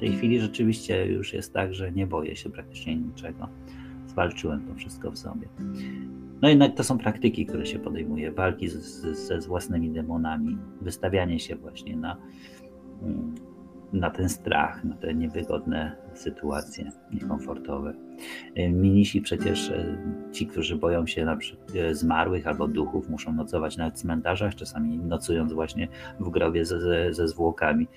tej chwili rzeczywiście już jest tak, że nie boję się praktycznie niczego. Zwalczyłem to wszystko w sobie. No jednak to są praktyki, które się podejmuje, walki z, z, ze własnymi demonami, wystawianie się właśnie na, mm, na ten strach, na te niewygodne sytuacje, niekomfortowe. Y, minisi przecież, y, ci, którzy boją się na y, zmarłych albo duchów, muszą nocować na cmentarzach, czasami nocując właśnie w grobie ze, ze, ze zwłokami.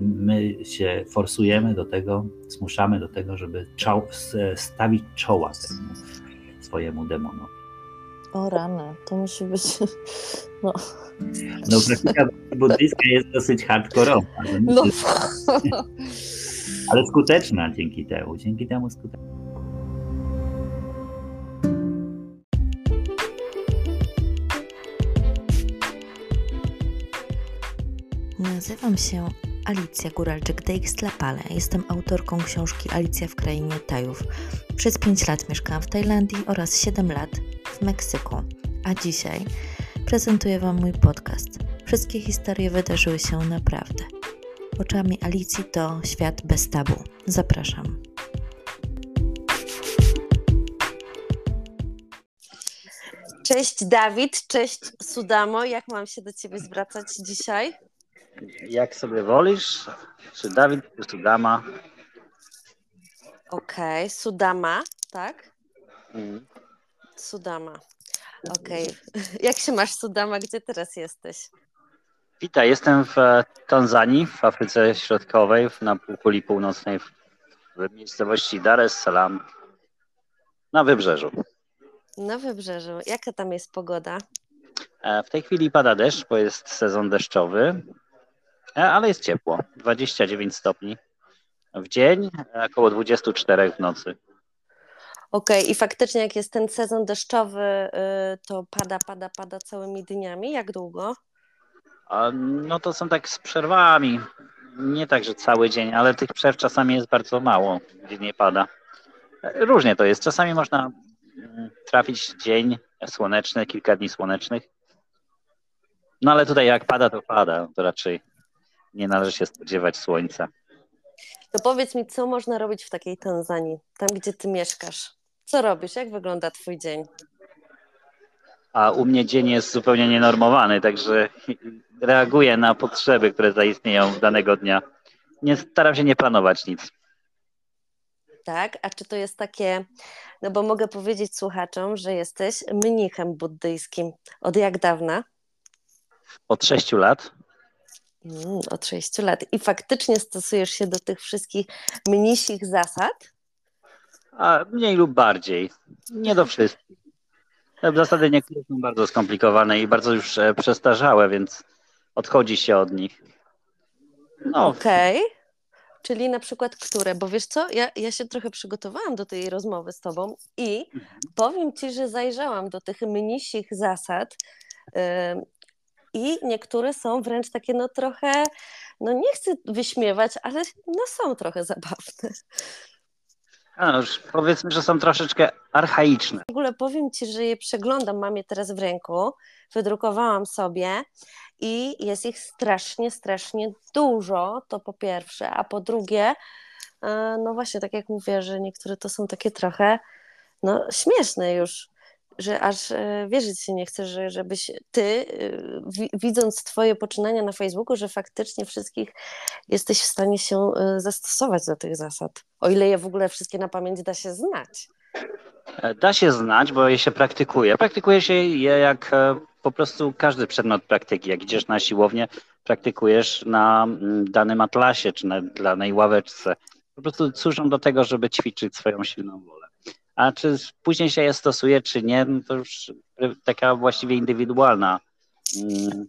My się forsujemy do tego, zmuszamy do tego, żeby czoł, stawić czoła temu swojemu demonowi. O rany, to musi być. No, no praktyka buddyjska jest dosyć hardkorowa. No. Ale skuteczna dzięki temu. Dzięki temu skuteczna. Nazywam się Alicja Góralczyk-Dejkstlapale. Jestem autorką książki Alicja w Krainie Tajów. Przez 5 lat mieszkałam w Tajlandii oraz 7 lat w Meksyku. A dzisiaj prezentuję Wam mój podcast. Wszystkie historie wydarzyły się naprawdę. Oczami Alicji to świat bez tabu. Zapraszam. Cześć Dawid, cześć Sudamo. Jak mam się do Ciebie zwracać dzisiaj? Jak sobie wolisz? Czy Dawid, czy Sudama? Okej, okay. Sudama, tak? Mm. Sudama. Okej. Okay. Jak się masz, Sudama? Gdzie teraz jesteś? Witaj, jestem w e, Tanzanii, w Afryce Środkowej, na półkuli północnej, w miejscowości Dar es Salaam, na wybrzeżu. Na wybrzeżu. Jaka tam jest pogoda? E, w tej chwili pada deszcz, bo jest sezon deszczowy, ale jest ciepło. 29 stopni w dzień, około 24 w nocy. Okej, okay. i faktycznie jak jest ten sezon deszczowy, y, to pada, pada, pada całymi dniami? Jak długo? No to są tak z przerwami. Nie tak, że cały dzień, ale tych przerw czasami jest bardzo mało, gdzie nie pada. Różnie to jest. Czasami można mm, trafić dzień słoneczny, kilka dni słonecznych. No ale tutaj jak pada, to pada. To raczej nie należy się spodziewać słońca. To powiedz mi, co można robić w takiej Tanzanii, tam gdzie ty mieszkasz? Co robisz? Jak wygląda twój dzień? A u mnie dzień jest zupełnie nienormowany, także reaguję na potrzeby, które zaistnieją danego dnia. Nie staram się nie planować nic. Tak, a czy to jest takie, no bo mogę powiedzieć słuchaczom, że jesteś mnichem buddyjskim. Od jak dawna? Od sześciu lat. Mm, od sześciu lat. I faktycznie stosujesz się do tych wszystkich mnisich zasad? A mniej lub bardziej. Nie do wszystkich. Zasady niektóre są bardzo skomplikowane i bardzo już e, przestarzałe, więc odchodzi się od nich. No. Okej. Okay. Czyli na przykład które? Bo wiesz co, ja, ja się trochę przygotowałam do tej rozmowy z tobą i mhm. powiem ci, że zajrzałam do tych mnisich zasad i niektóre są wręcz takie no trochę, no nie chcę wyśmiewać, ale no są trochę zabawne. No już powiedzmy, że są troszeczkę archaiczne. W ogóle powiem Ci, że je przeglądam, mam je teraz w ręku, wydrukowałam sobie i jest ich strasznie, strasznie dużo, to po pierwsze, a po drugie, e, no właśnie, tak jak mówię, że niektóre to są takie trochę, no śmieszne już że aż e, wierzyć się nie chcę, że, żebyś ty, e, widząc twoje poczynania na Facebooku, że faktycznie wszystkich jesteś w stanie się e, zastosować do tych zasad. O ile je w ogóle wszystkie na pamięć da się znać. Da się znać, bo je się praktykuje. Praktykuje się je jak po prostu każdy przedmiot praktyki. Jak idziesz na siłownię, praktykujesz na danym atlasie czy na danej ławeczce. Po prostu służą do tego, żeby ćwiczyć swoją silną wolę. A czy później się je stosuje, czy nie, no to już taka właściwie indywidualna, mm,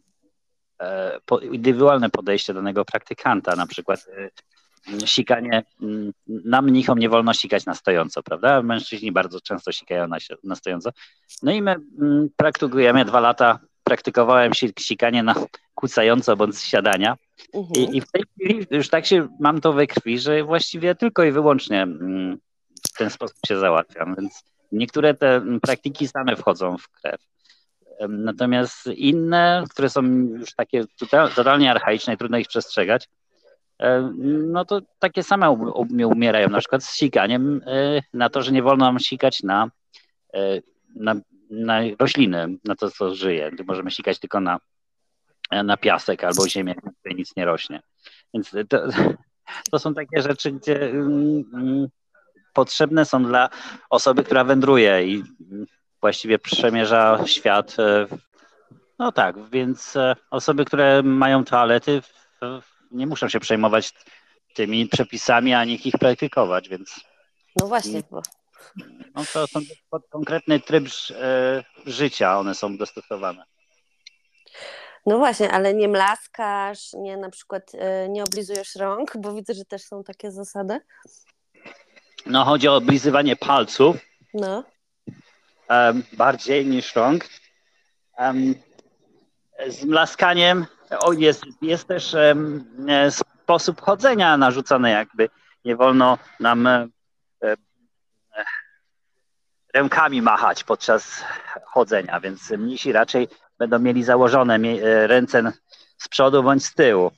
e, indywidualne podejście danego praktykanta, na przykład e, sikanie, mm, na mnichom nie wolno sikać na stojąco, prawda? Mężczyźni bardzo często sikają na, na stojąco. No i my mm, praktykujemy dwa lata, praktykowałem sikanie na kucająco bądź siadania. Mhm. I, I, w tej chwili już tak się mam to we krwi, że właściwie tylko i wyłącznie w ten sposób się załatwiam, więc niektóre te praktyki same wchodzą w krew. Natomiast inne, które są już takie totalnie archaiczne i trudno ich przestrzegać, no to takie same umierają, na przykład z sikaniem na to, że nie wolno nam sikać na, na, na rośliny, na to, co żyje. Możemy sikać tylko na, na piasek albo ziemię, gdzie nic nie rośnie. Więc to, to są takie rzeczy, gdzie mm, mm, potrzebne są dla osoby, która wędruje i właściwie przemierza świat. E, no tak, więc e, osoby, które mają toalety, nie muszą się przejmować tymi przepisami, ani ich praktykować, więc. No właśnie. Bo... No to są pod konkretny tryb e, życia, one są dostosowane. No właśnie, ale nie mlaskasz, nie na przykład nie oblizujesz rąk, bo widzę, że też są takie zasady. No chodzi o oblizywanie palców. No. Um, bardziej niż rąk. Um, z mlaskaniem o, jest, jest też um, sposób chodzenia narzucony jakby. Nie wolno nam e, e, rękami machać podczas chodzenia, więc mnisi raczej będą mieli założone ręce z przodu bądź z tyłu.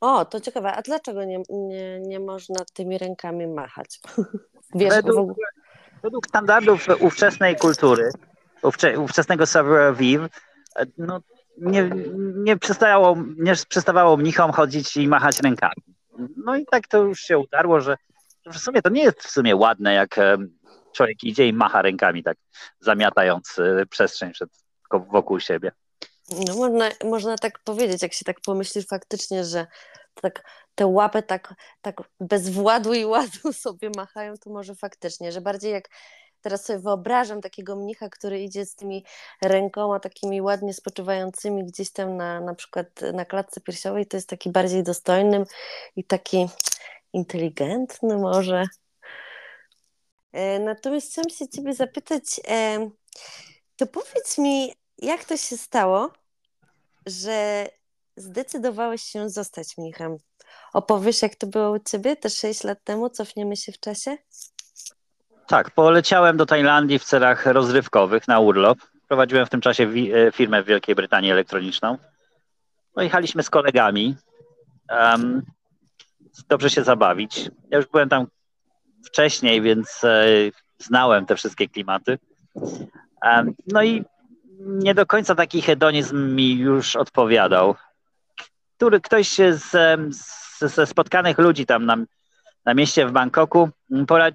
O, to ciekawe. A dlaczego nie, nie, nie można tymi rękami machać? Wiesz, według, według standardów ówczesnej kultury, ówcze, ówczesnego savoir-vivre, no, nie, nie, przestało, nie przestawało mnichom chodzić i machać rękami. No i tak to już się utarło, że w sumie to nie jest w sumie ładne, jak człowiek idzie i macha rękami, tak zamiatając e, przestrzeń przed, wokół siebie. No można, można tak powiedzieć, jak się tak pomyśli faktycznie, że tak te łapy tak, tak bez władu i ładu sobie machają, to może faktycznie, że bardziej jak teraz sobie wyobrażam takiego mnicha, który idzie z tymi rękoma takimi ładnie spoczywającymi gdzieś tam na, na przykład na klatce piersiowej, to jest taki bardziej dostojnym i taki inteligentny może. E, natomiast chciałam się ciebie zapytać, to powiedz mi, jak to się stało, że zdecydowałeś się zostać mnichem? Opowiesz, jak to było u ciebie te 6 lat temu? Cofniemy się w czasie? Tak, poleciałem do Tajlandii w celach rozrywkowych na urlop. Prowadziłem w tym czasie e, firmę w Wielkiej Brytanii elektroniczną. Pojechaliśmy z kolegami. Um, dobrze się zabawić. Ja już byłem tam wcześniej, więc e, znałem te wszystkie klimaty. Um, no i nie do końca taki hedonizm mi już odpowiadał. Który, ktoś z, ze spotkanych ludzi tam na, na mieście w Bangkoku pora,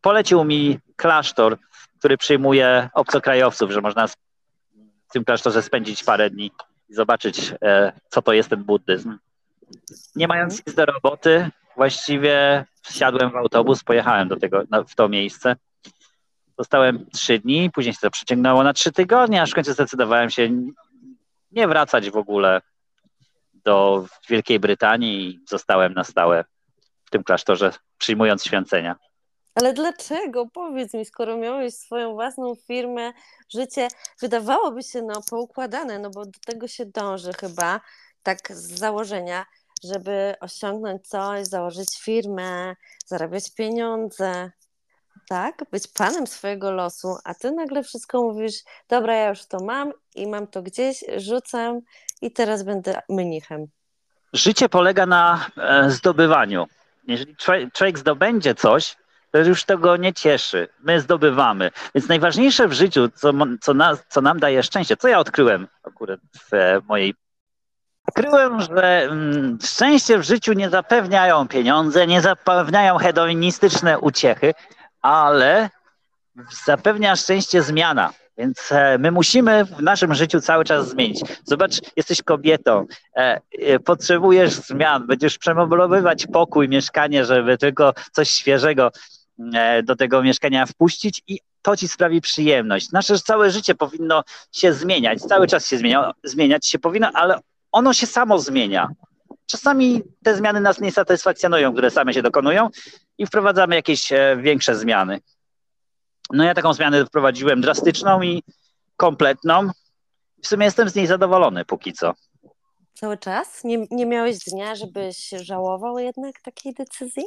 polecił mi klasztor, który przyjmuje obcokrajowców, że można w tym klasztorze spędzić parę dni i zobaczyć, e, co to jest ten buddyzm. Nie mając nic do roboty, właściwie wsiadłem w autobus, pojechałem do tego, w to miejsce Zostałem trzy dni, później się to przeciągnęło na trzy tygodnie, aż w końcu zdecydowałem się nie wracać w ogóle do Wielkiej Brytanii i zostałem na stałe w tym klasztorze, przyjmując święcenia. Ale dlaczego? Powiedz mi, skoro miałeś swoją własną firmę, życie wydawałoby się no, poukładane, no bo do tego się dąży chyba, tak z założenia, żeby osiągnąć coś, założyć firmę, zarabiać pieniądze tak, być panem swojego losu, a ty nagle wszystko mówisz, dobra, ja już to mam i mam to gdzieś, rzucam i teraz będę mnichem. Życie polega na e, zdobywaniu. Jeżeli człowiek zdobędzie coś, to już tego nie cieszy. My zdobywamy. Więc najważniejsze w życiu, co, co, nas, co nam daje szczęście, co ja odkryłem akurat w e, mojej Odkryłem, że mm, szczęście w życiu nie zapewniają pieniądze, nie zapewniają hedonistyczne uciechy, ale zapewnia szczęście zmiana. Więc e, my musimy w naszym życiu cały czas zmienić. Zobacz, jesteś kobietą, e, e, potrzebujesz zmian, będziesz przemoblowywać pokój, mieszkanie, żeby tylko coś świeżego do tego mieszkania wpuścić i to ci sprawi przyjemność. Nasze całe życie powinno się zmieniać, cały czas się zmienia, zmieniać się powinno, ale ono się samo zmienia. Czasami te zmiany nas nie satysfakcjonują, które same się dokonują i wprowadzamy jakieś e, większe zmiany. No ja taką zmianę wprowadziłem drastyczną i kompletną. W sumie jestem z niej zadowolony póki co. Cały czas? Nie, nie miałeś dnia, żebyś żałował jednak takiej decyzji?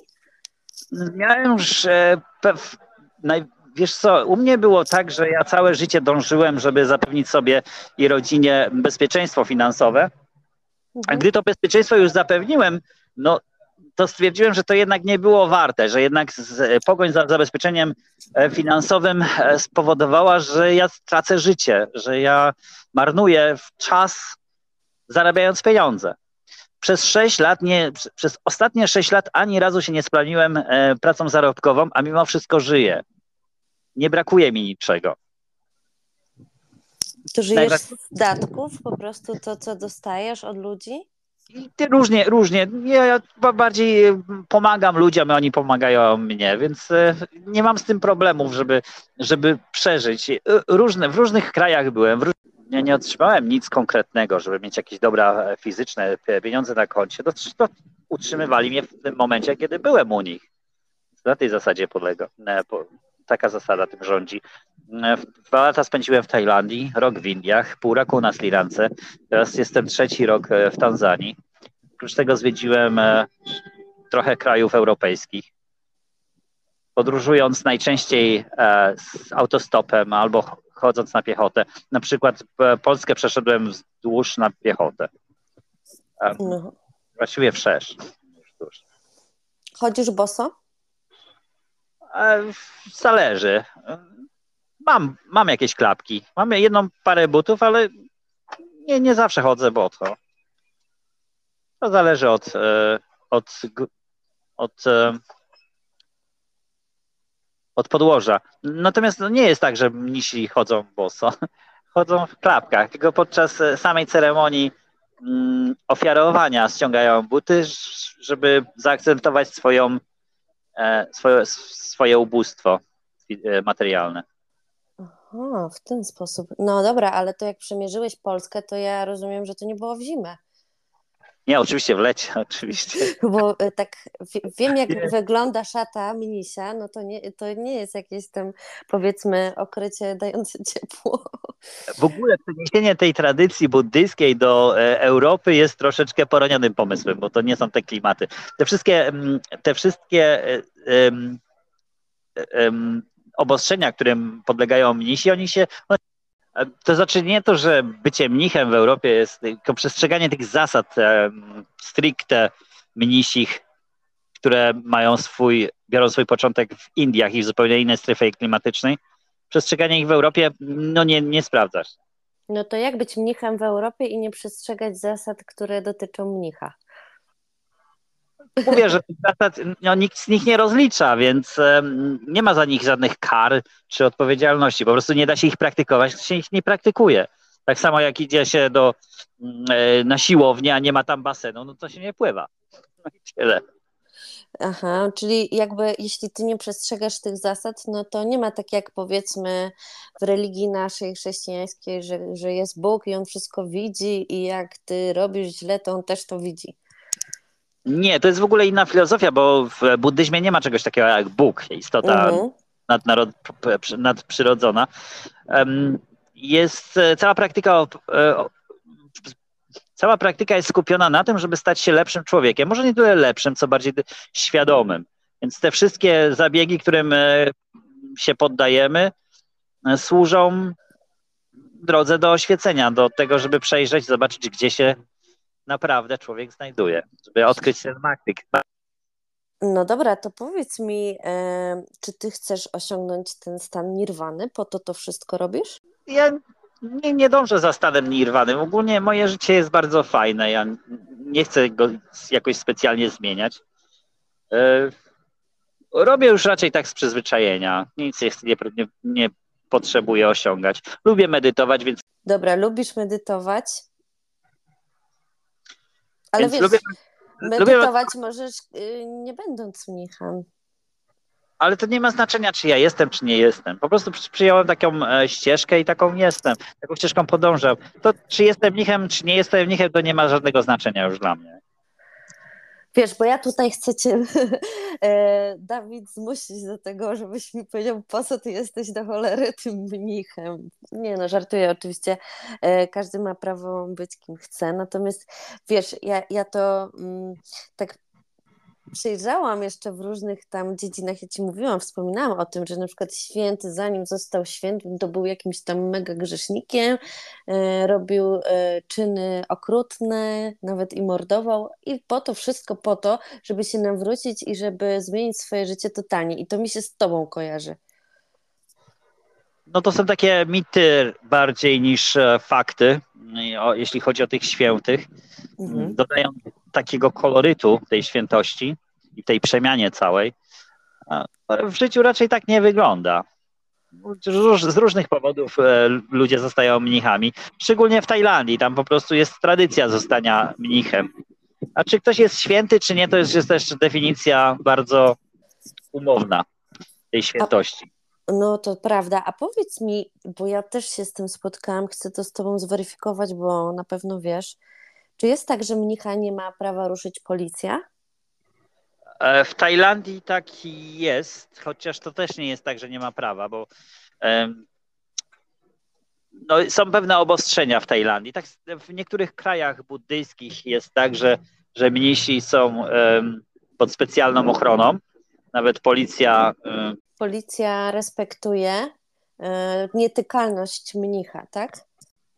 Miałem już, e, naj, wiesz co, u mnie było tak, że ja całe życie dążyłem, żeby zapewnić sobie i rodzinie bezpieczeństwo finansowe. Gdy to bezpieczeństwo już zapewniłem, no to stwierdziłem, że to jednak nie było warte, że jednak z, pogoń za zabezpieczeniem e, finansowym e, spowodowała, że ja tracę życie, że ja marnuję czas zarabiając pieniądze. Przez sześć lat, nie, przez ostatnie sześć lat ani razu się nie splaniłem e, pracą zarobkową, a mimo wszystko żyję. Nie brakuje mi niczego. To żyjesz z datków, po prostu to, co dostajesz od ludzi? Ty różnie, różnie. Ja bardziej pomagam ludziom, a oni pomagają mnie, więc e, nie mam z tym problemów, żeby, żeby przeżyć. E, różne, w różnych krajach byłem. W, ja nie otrzymałem nic konkretnego, żeby mieć jakieś dobra fizyczne pieniądze na koncie. To, to utrzymywali mnie w tym momencie, kiedy byłem u nich. Na tej zasadzie polega. E, taka zasada tym rządzi. Dwa lata spędziłem w Tajlandii, rok w Indiach, pół roku na Sri Lance. Teraz jestem trzeci rok e, w Tanzanii. Oprócz tego zwiedziłem e, trochę krajów europejskich. Podróżując najczęściej e, z autostopem albo chodząc na piechotę. Na przykład Polskę przeszedłem wzdłuż na piechotę. No. Właściwie wszerz. Chodzisz boso? Zależy. Mam, mam jakieś klapki. Mam jedną parę butów, ale nie, nie zawsze chodzę boso. To zależy od, e, od, od, e, od podłoża. Natomiast no nie jest tak, że mnisi chodzą boso. Chodzą w klapkach, tylko podczas samej ceremonii mm, ofiarowania ściągają buty, żeby zaakcentować swoją, e, swoje, swoje ubóstwo materialne. Aha, w ten sposób. No dobra, ale to jak przemierzyłeś Polskę, to ja rozumiem, że to nie było w zimę. Nie, oczywiście w lecie, oczywiście. Bo e, tak wiem, jak nie. wygląda szata minisia, no to nie, to nie jest jakieś tam, powiedzmy, okrycie dające ciepło. W ogóle przeniesienie tej tradycji buddyjskiej do e, Europy jest troszeczkę poronionym pomysłem, bo to nie są te klimaty. Te wszystkie, mm, te wszystkie um, um, obostrzenia, którym podlegają mnisi, oni się. No, to znaczy nie to, że bycie mnichem w Europie jest tylko przestrzeganie tych zasad stricte mnisich, które mają swój, biorą swój początek w Indiach i w zupełnie innej strefie klimatycznej. Przestrzeganie ich w Europie, no nie, nie sprawdzasz. No to jak być mnichem w Europie i nie przestrzegać zasad, które dotyczą mnicha? Mówię, że zasad no, nikt z nich nie rozlicza, więc nie ma za nich żadnych kar czy odpowiedzialności. Po prostu nie da się ich praktykować, to się ich nie praktykuje. Tak samo jak idzie się do, mm, e, na siłownię, a nie ma tam basenu, no to się nie pływa. No i tyle. Aha, czyli jakby jeśli ty nie przestrzegasz tych zasad, no to nie ma tak jak powiedzmy w religii naszej chrześcijańskiej, że, że jest Bóg i On wszystko widzi i jak ty robisz źle, to On też to widzi. Nie, to jest w ogóle inna filozofia, bo w buddyzmie nie ma czegoś takiego jak Bóg, istota mhm. nadnarod, nadprzyrodzona. Jest e, cała praktyka e, cała praktyka jest skupiona na tym, żeby stać się lepszym człowiekiem. Może nie tyle lepszym, co bardziej świadomym. Więc te wszystkie zabiegi, którym e, się poddajemy, służą drodze do oświecenia, do tego, żeby przejrzeć, zobaczyć, gdzie się naprawdę człowiek znajduje, żeby odkryć ten maktyk. No dobra, to powiedz mi, e, czy ty chcesz osiągnąć ten stan nirwany, po to to wszystko robisz? Ja nie, nie dążę za stanem nirwany. Ogólnie moje życie jest bardzo fajne. Ja nie chcę go jakoś specjalnie zmieniać. E, robię już raczej tak z przyzwyczajenia. Nic jest, nie, nie, nie potrzebuję osiągać. Lubię medytować, więc. Dobra, lubisz medytować? Ale Więc wiesz, lubię, medytować lubię... możesz y, nie będąc mnichem. Ale to nie ma znaczenia, czy ja jestem, czy nie jestem. Po prostu przyjąłem taką e, ścieżkę i taką jestem. Taką ścieżką podążam. To czy jestem mnichem, czy nie jestem mnichem, to nie ma żadnego znaczenia już dla mnie. Wiesz, bo ja tutaj chcę cię, e, Dawid, zmusić do tego, żebyś mi powiedział, po co ty jesteś do cholery tym mnichem. Nie no, żartuję oczywiście, e, każdy ma prawo być kim chce, natomiast wiesz, ja, ja to mm, tak przejrzałam jeszcze w różnych tam dziedzinach, ja ci mówiłam, wspominałam o tym, że na przykład święty, zanim został świętym, to był jakimś tam mega grzesznikiem, e, robił e, czyny okrutne, nawet i mordował i po to wszystko po to, żeby się nawrócić i żeby zmienić swoje życie totalnie i to mi się z tobą kojarzy. No to są takie mity bardziej niż e, fakty, jeśli chodzi o tych świętych. Mhm. Dodają takiego kolorytu tej świętości i tej przemianie całej. W życiu raczej tak nie wygląda. Z różnych powodów e, ludzie zostają mnichami, szczególnie w Tajlandii. Tam po prostu jest tradycja zostania mnichem. A czy ktoś jest święty, czy nie, to jest, jest też definicja bardzo umowna tej świętości. No to prawda. A powiedz mi, bo ja też się z tym spotkałam, chcę to z Tobą zweryfikować, bo na pewno wiesz. Czy jest tak, że mnicha nie ma prawa ruszyć policja? E, w Tajlandii tak jest, chociaż to też nie jest tak, że nie ma prawa, bo no, są pewne obostrzenia w Tajlandii. Tak, w niektórych krajach buddyjskich jest tak, że, że mnisi są pod specjalną ochroną. Nawet policja. Policja respektuje e, nietykalność mnicha, tak?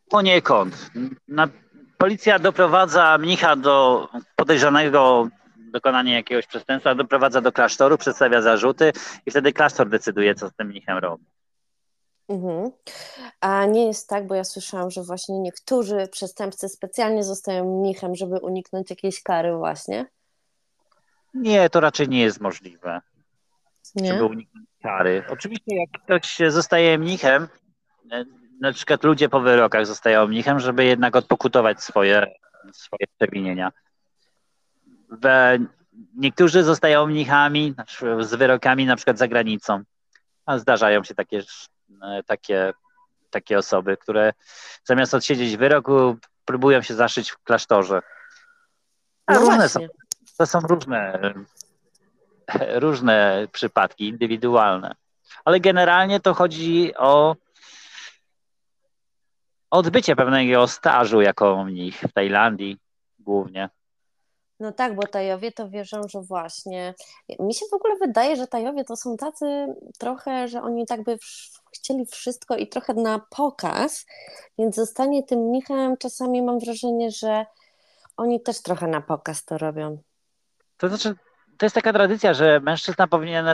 Poniekąd. Na, policja doprowadza mnicha do podejrzanego dokonania jakiegoś przestępstwa, doprowadza do klasztoru, przedstawia zarzuty i wtedy klasztor decyduje, co z tym mnichem robi. Mhm. A nie jest tak, bo ja słyszałam, że właśnie niektórzy przestępcy specjalnie zostają mnichem, żeby uniknąć jakiejś kary właśnie. Nie, to raczej nie jest możliwe, nie? żeby uniknąć kary. Oczywiście jak ktoś zostaje mnichem, na przykład ludzie po wyrokach zostają mnichem, żeby jednak odpokutować swoje, swoje przewinienia. Niektórzy zostają mnichami z wyrokami na przykład za granicą. A zdarzają się takie, takie, takie osoby, które zamiast odsiedzieć wyroku, próbują się zaszyć w klasztorze. No różne są, to są różne, różne przypadki, indywidualne. Ale generalnie to chodzi o odbycie pewnego stażu jako mnich w Tajlandii głównie. No tak, bo Tajowie to wierzą, że właśnie. Mi się w ogóle wydaje, że Tajowie to są tacy trochę, że oni tak by chcieli wszystko i trochę na pokaz, więc zostanie tym mnichem czasami mam wrażenie, że oni też trochę na pokaz to robią. To znaczy, to jest taka tradycja, że mężczyzna powinien,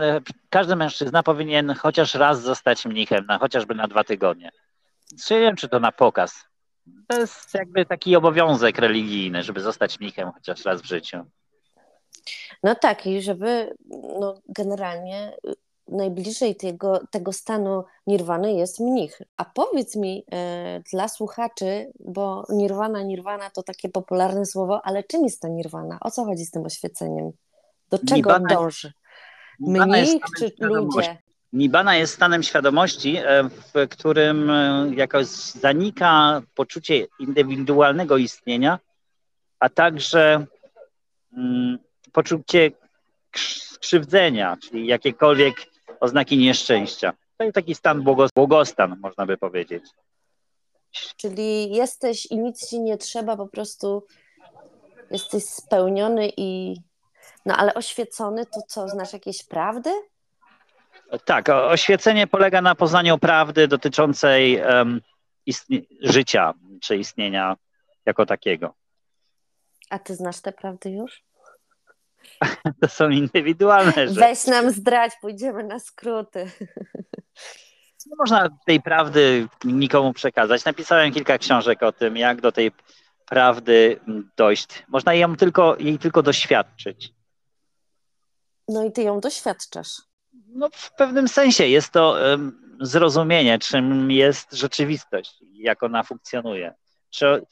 każdy mężczyzna powinien chociaż raz zostać mnichem, na, chociażby na dwa tygodnie. Nie wiem, czy to na pokaz. To jest jakby taki obowiązek religijny, żeby zostać mnichem chociaż raz w życiu. No tak, i żeby no, generalnie najbliżej tego, tego stanu nirwany jest mnich. A powiedz mi e, dla słuchaczy, bo nirwana, nirwana to takie popularne słowo, ale czym jest ta nirwana? O co chodzi z tym oświeceniem? Do czego on dąży? Mnich czy ludzie? Nibbana jest stanem świadomości, e, w którym e, jakoś zanika poczucie indywidualnego istnienia, a także mm, poczucie krzywdzenia, czyli jakiekolwiek oznaki nieszczęścia. To jest taki stan błogostan, można by powiedzieć. Czyli jesteś i nic ci nie trzeba, po prostu jesteś spełniony i. No ale oświecony to co, znasz jakieś prawdy? Tak, oświecenie polega na poznaniu prawdy dotyczącej um, życia czy istnienia jako takiego. A ty znasz te prawdy już? To są indywidualne rzeczy. Weź nam zdrać, pójdziemy na skróty. Nie można tej prawdy nikomu przekazać. Napisałem kilka książek o tym, jak do tej prawdy dojść. Można ją tylko, jej tylko doświadczyć. No i ty ją doświadczasz. No, w pewnym sensie jest to um, zrozumienie, czym jest rzeczywistość, jak ona funkcjonuje. Czy,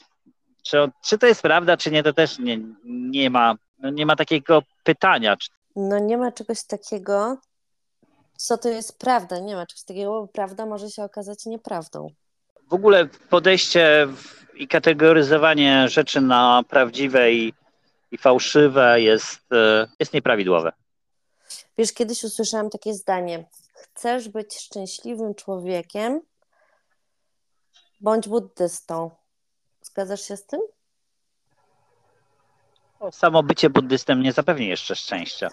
czy, czy to jest prawda, czy nie, to też nie, nie, ma, no nie ma takiego pytania. No nie ma czegoś takiego, co to jest prawda. Nie ma czegoś takiego, bo prawda może się okazać nieprawdą. W ogóle podejście i kategoryzowanie rzeczy na prawdziwe i, i fałszywe jest, e, jest nieprawidłowe. Wiesz, kiedyś usłyszałam takie zdanie: Chcesz być szczęśliwym człowiekiem, bądź buddystą. Zgadzasz się z tym? samo bycie buddystem nie zapewni jeszcze szczęścia.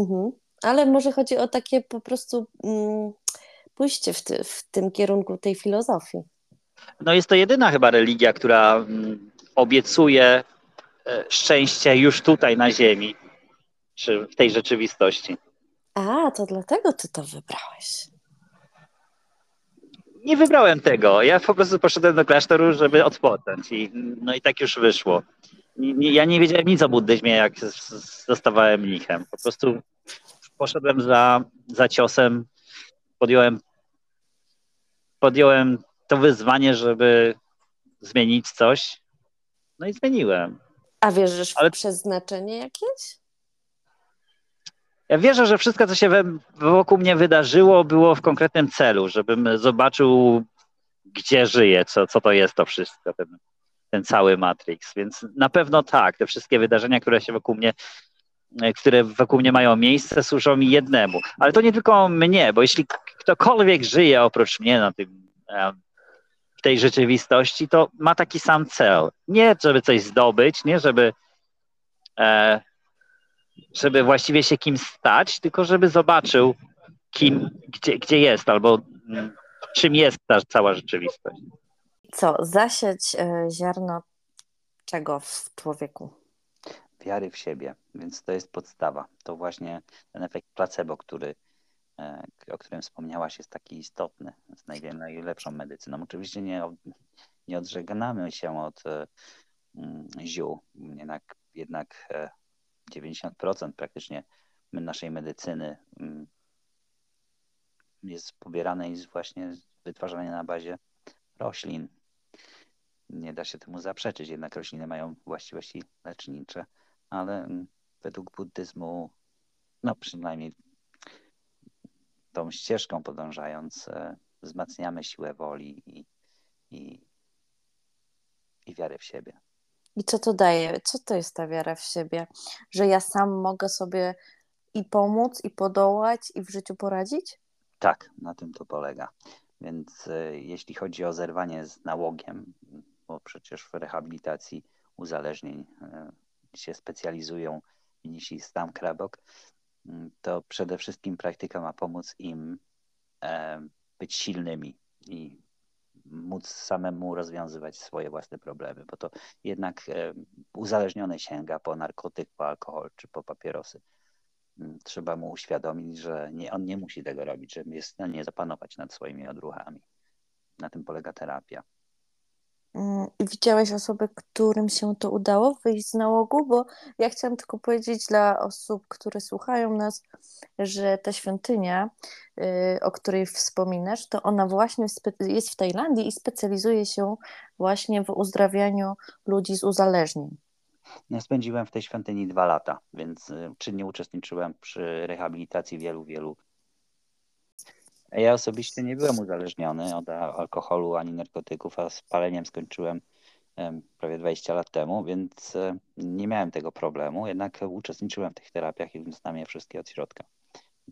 Mhm. Ale może chodzi o takie po prostu mm, pójście w, ty, w tym kierunku tej filozofii. No jest to jedyna chyba religia, która mm, obiecuje e, szczęście już tutaj na ziemi, czy w tej rzeczywistości. A, to dlatego ty to wybrałeś. Nie wybrałem tego. Ja po prostu poszedłem do klasztoru, żeby odpocząć. I, no i tak już wyszło. Ja nie wiedziałem nic o buddyzmie, jak zostawałem mnichem. Po prostu poszedłem za, za ciosem, podjąłem, podjąłem to wyzwanie, żeby zmienić coś. No i zmieniłem. A wierzysz w Ale... przeznaczenie jakieś? Ja wierzę, że wszystko, co się wokół mnie wydarzyło, było w konkretnym celu, żebym zobaczył, gdzie żyję, co, co to jest to wszystko, ten, ten cały Matrix. Więc na pewno tak, te wszystkie wydarzenia, które się wokół mnie, które wokół mnie mają miejsce, służą mi jednemu. Ale to nie tylko mnie, bo jeśli ktokolwiek żyje oprócz mnie na tym, w tej rzeczywistości, to ma taki sam cel. Nie, żeby coś zdobyć, nie, żeby e, żeby właściwie się kim stać, tylko żeby zobaczył, kim, gdzie, gdzie jest, albo mm, czym jest ta cała rzeczywistość. Co, zasieć e, ziarno czego w człowieku? Wiary w siebie, więc to jest podstawa. To właśnie ten efekt placebo, który, e, o którym wspomniałaś, jest taki istotny, jest najlepszą medycyną. Oczywiście nie, nie odżegnamy się od e, mm, ziół, jednak, jednak 90% praktycznie naszej medycyny mm, jest pobierane i właśnie wytwarzane na bazie roślin. Nie da się temu zaprzeczyć, jednak rośliny mają właściwości lecznicze, ale mm, według buddyzmu, no przynajmniej tą ścieżką podążając, e, wzmacniamy siłę woli i, i, i wiarę w siebie. I co to daje? Co to jest ta wiara w siebie? Że ja sam mogę sobie i pomóc, i podołać, i w życiu poradzić? Tak, na tym to polega. Więc y, jeśli chodzi o zerwanie z nałogiem, bo przecież w rehabilitacji uzależnień y, się specjalizują mnisi Stam Krabok, y, to przede wszystkim praktyka ma pomóc im być silnymi i móc samemu rozwiązywać swoje własne problemy, bo to jednak e, uzależniony sięga po narkotyk, po alkohol czy po papierosy. Mm, trzeba mu uświadomić, że nie, on nie musi tego robić, że jest w stanie zapanować nad swoimi odruchami. Na tym polega terapia. Mm, I widziałeś osoby, którym się to udało wyjść z nałogu? Bo ja chciałam tylko powiedzieć dla osób, które słuchają nas, że ta świątynia, y, o której wspominasz, to ona właśnie jest w Tajlandii i specjalizuje się właśnie w uzdrawianiu ludzi z uzależnień. Ja spędziłem w tej świątyni dwa lata, więc y, czynnie uczestniczyłem przy rehabilitacji wielu, wielu ja osobiście nie byłem uzależniony od alkoholu ani narkotyków, a z paleniem skończyłem prawie 20 lat temu, więc e, nie miałem tego problemu, jednak uczestniczyłem w tych terapiach i znam je wszystkie od środka.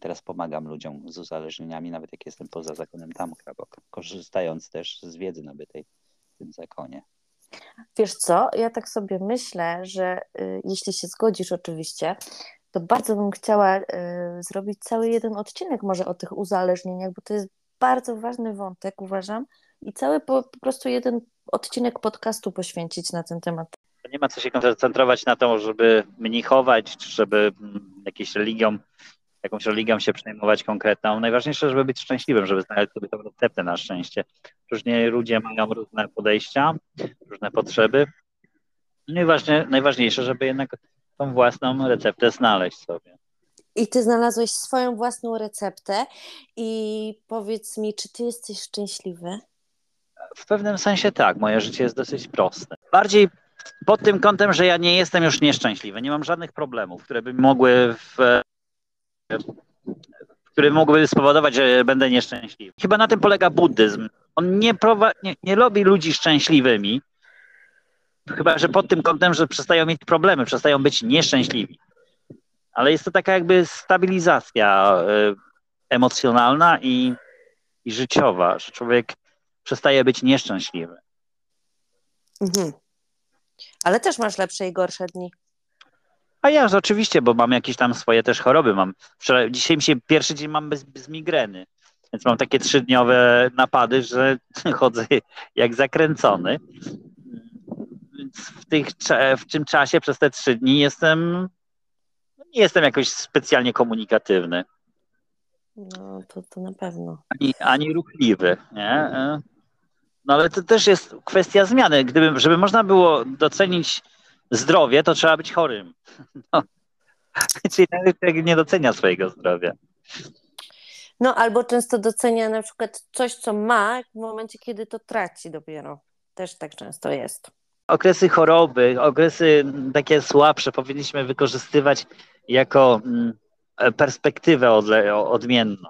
Teraz pomagam ludziom z uzależnieniami, nawet jak jestem poza zakonem tam krabok, korzystając też z wiedzy nabytej w tym zakonie. Wiesz co, ja tak sobie myślę, że y, jeśli się zgodzisz oczywiście, to bardzo bym chciała y, zrobić cały jeden odcinek może o tych uzależnieniach, bo to jest bardzo ważny wątek, uważam, i cały po, po prostu jeden odcinek podcastu poświęcić na ten temat. Nie ma co się koncentrować na to, żeby mnichować, żeby mm, jakieś religią, jakąś religią się przejmować konkretną. Najważniejsze, żeby być szczęśliwym, żeby znaleźć sobie tą receptę na szczęście. Różnie ludzie mają różne podejścia, różne potrzeby. No i ważne, najważniejsze, żeby jednak tą własną receptę znaleźć sobie. I ty znalazłeś swoją własną receptę i powiedz mi, czy ty jesteś szczęśliwy? W pewnym sensie tak, moje życie jest dosyć proste. Bardziej pod tym kątem, że ja nie jestem już nieszczęśliwy, nie mam żadnych problemów, które by mogły w, które mogłyby spowodować, że będę nieszczęśliwy. Chyba na tym polega buddyzm. On nie, prowa- nie, nie robi ludzi szczęśliwymi, Chyba, że pod tym kątem, że przestają mieć problemy, przestają być nieszczęśliwi. Ale jest to taka jakby stabilizacja y, emocjonalna i, i życiowa, że człowiek przestaje być nieszczęśliwy. Mhm. Ale też masz lepsze i gorsze dni. A ja oczywiście, bo mam jakieś tam swoje też choroby. Mam wczoraj, dzisiaj mi się pierwszy dzień mam bez, bez migreny. Więc mam takie trzydniowe napady, że chodzę jak zakręcony. W, tych, w tym czasie przez te trzy dni jestem nie jestem jakoś specjalnie komunikatywny. No, to, to na pewno. Ani, ani ruchliwy, nie? No ale to też jest kwestia zmiany. Gdyby, żeby można było docenić zdrowie, to trzeba być chorym. No. Czyli człowiek nie docenia swojego zdrowia. No albo często docenia na przykład coś, co ma w momencie, kiedy to traci dopiero. Też tak często jest. Okresy choroby, okresy takie słabsze powinniśmy wykorzystywać jako mm, perspektywę odmienną,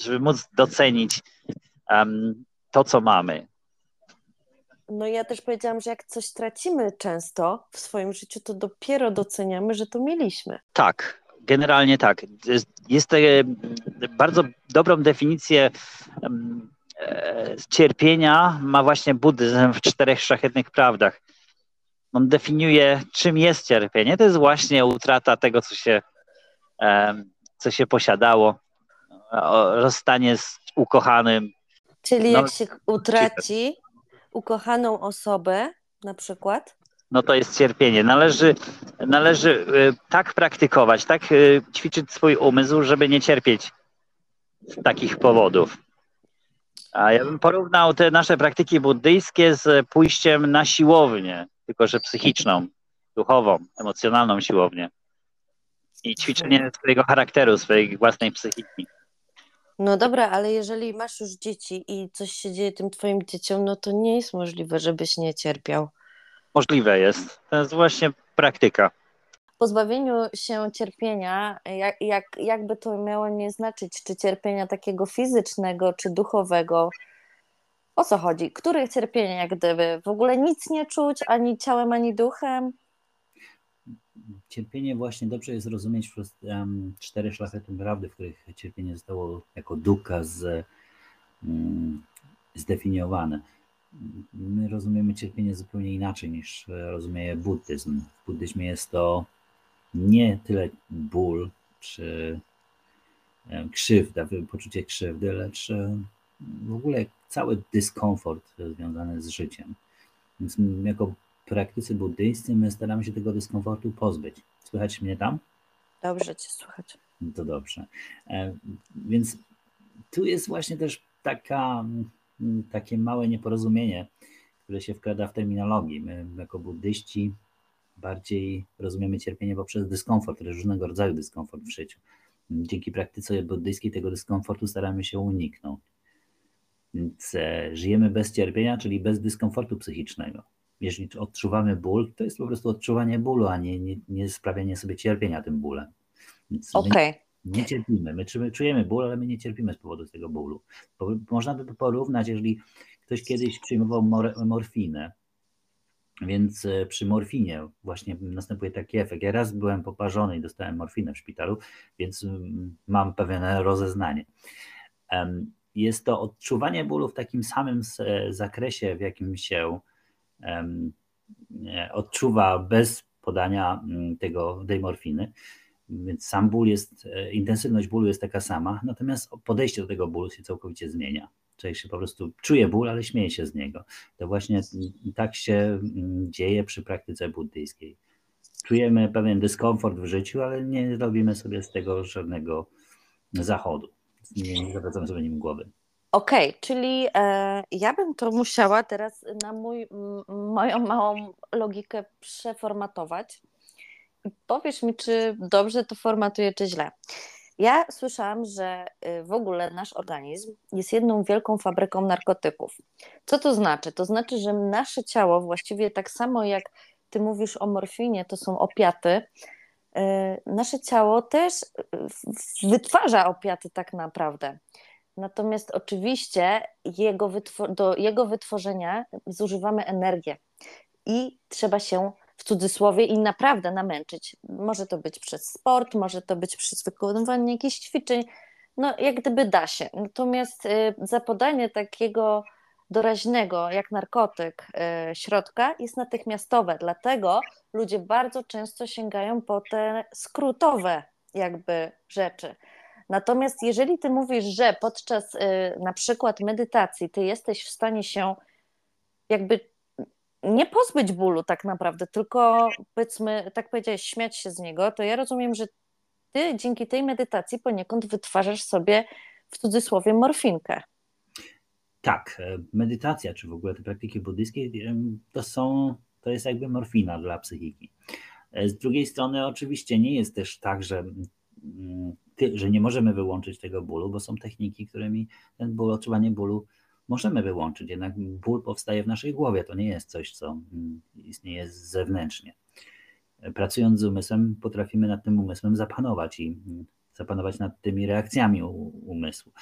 żeby móc docenić um, to, co mamy. No ja też powiedziałam, że jak coś tracimy często w swoim życiu, to dopiero doceniamy, że to mieliśmy. Tak, generalnie tak. Jest to bardzo dobrą definicję e, cierpienia ma właśnie buddyzm w czterech szlachetnych prawdach. On definiuje, czym jest cierpienie. To jest właśnie utrata tego, co się, co się posiadało, rozstanie z ukochanym. Czyli no, jak się utraci, ukochaną osobę na przykład? No to jest cierpienie. Należy, należy y, tak praktykować, tak y, ćwiczyć swój umysł, żeby nie cierpieć z takich powodów. A ja bym porównał te nasze praktyki buddyjskie z pójściem na siłownię, tylko że psychiczną, duchową, emocjonalną siłownię. I ćwiczenie swojego charakteru, swojej własnej psychiki. No dobra, ale jeżeli masz już dzieci i coś się dzieje tym twoim dzieciom, no to nie jest możliwe, żebyś nie cierpiał. Możliwe jest. To jest właśnie praktyka. Pozbawieniu się cierpienia, jak, jak, jakby to miało nie znaczyć, czy cierpienia takiego fizycznego, czy duchowego, o co chodzi? Które cierpienie, jak gdyby? W ogóle nic nie czuć, ani ciałem, ani duchem? cierpienie właśnie dobrze jest rozumieć przez um, cztery szlachetne prawdy, w których cierpienie zostało jako duka z, um, zdefiniowane. My rozumiemy cierpienie zupełnie inaczej niż rozumie buddyzm. W buddyzmie jest to nie tyle ból czy krzywda, poczucie krzywdy, lecz w ogóle cały dyskomfort związany z życiem. Więc jako praktyce buddyjskiej my staramy się tego dyskomfortu pozbyć. Słychać mnie tam? Dobrze cię słychać. No to dobrze. E, więc tu jest właśnie też taka, mm, takie małe nieporozumienie, które się wkrada w terminologii. My jako buddyści bardziej rozumiemy cierpienie poprzez dyskomfort, różnego rodzaju dyskomfort w życiu. Dzięki praktyce buddyjskiej tego dyskomfortu staramy się uniknąć. Więc e, żyjemy bez cierpienia, czyli bez dyskomfortu psychicznego jeżeli odczuwamy ból, to jest po prostu odczuwanie bólu, a nie, nie, nie sprawianie sobie cierpienia tym bólem. Okej. Okay. Nie cierpimy. My czujemy ból, ale my nie cierpimy z powodu tego bólu. Można by to porównać, jeżeli ktoś kiedyś przyjmował mor morfinę, więc e, przy morfinie właśnie następuje taki efekt. Ja raz byłem poparzony i dostałem morfinę w szpitalu, więc mm, mam pewne rozeznanie. Jest to odczuwanie bólu w takim samym zakresie, w jakim się odczuwa bez podania mm, tego, tej morfiny. Więc sam ból jest, e, intensywność bólu jest taka sama, natomiast podejście do tego bólu się całkowicie zmienia. Człowiek się po prostu czuje ból, ale śmieje się z niego. To właśnie tak się mm, dzieje przy praktyce buddyjskiej. Czujemy pewien dyskomfort w życiu, ale nie robimy sobie z tego żadnego zachodu. Nie, nie zawracamy sobie nim głowy. Okej, okay, czyli e, ja bym to musiała teraz na mój, moją małą logikę przeformatować. Powiesz mi, czy dobrze to formatuje, czy źle. Ja słyszałam, że y, w ogóle nasz organizm jest jedną wielką fabryką narkotyków. Co to znaczy? To znaczy, że nasze ciało, właściwie tak samo jak ty mówisz o morfinie, to są opiaty, nasze ciało też y, wytwarza opiaty tak naprawdę. Natomiast oczywiście jego do jego wytworzenia zużywamy energię i trzeba się w cudzysłowie i naprawdę namęczyć. Może to być przez sport, może to być przez wykonywanie jakichś ćwiczeń, no jak gdyby da się. Natomiast y, za podanie takiego doraźnego, jak narkotyk, e, środka jest natychmiastowe. Dlatego ludzie bardzo często sięgają po te skrótowe jakby rzeczy. Natomiast jeżeli ty mówisz, że podczas y, na przykład medytacji ty jesteś w stanie się jakby nie pozbyć bólu tak naprawdę, tylko powiedzmy, tak powiedziałeś, śmiać się z niego, to ja rozumiem, że ty dzięki tej medytacji poniekąd wytwarzasz sobie w cudzysłowie morfinkę. Tak, e, medytacja, czy w ogóle te praktyki buddyjskie, to są, to jest jakby morfina dla psychiki. E, z drugiej strony oczywiście nie jest też tak, że mm, że nie możemy wyłączyć tego bólu, bo są techniki, którymi ten ból, odczuwanie bólu możemy wyłączyć. Jednak ból powstaje w naszej głowie, to nie jest coś, co mm, istnieje zewnętrznie. Pracując z umysłem, potrafimy nad tym umysłem zapanować i mm, zapanować nad tymi reakcjami umysłu.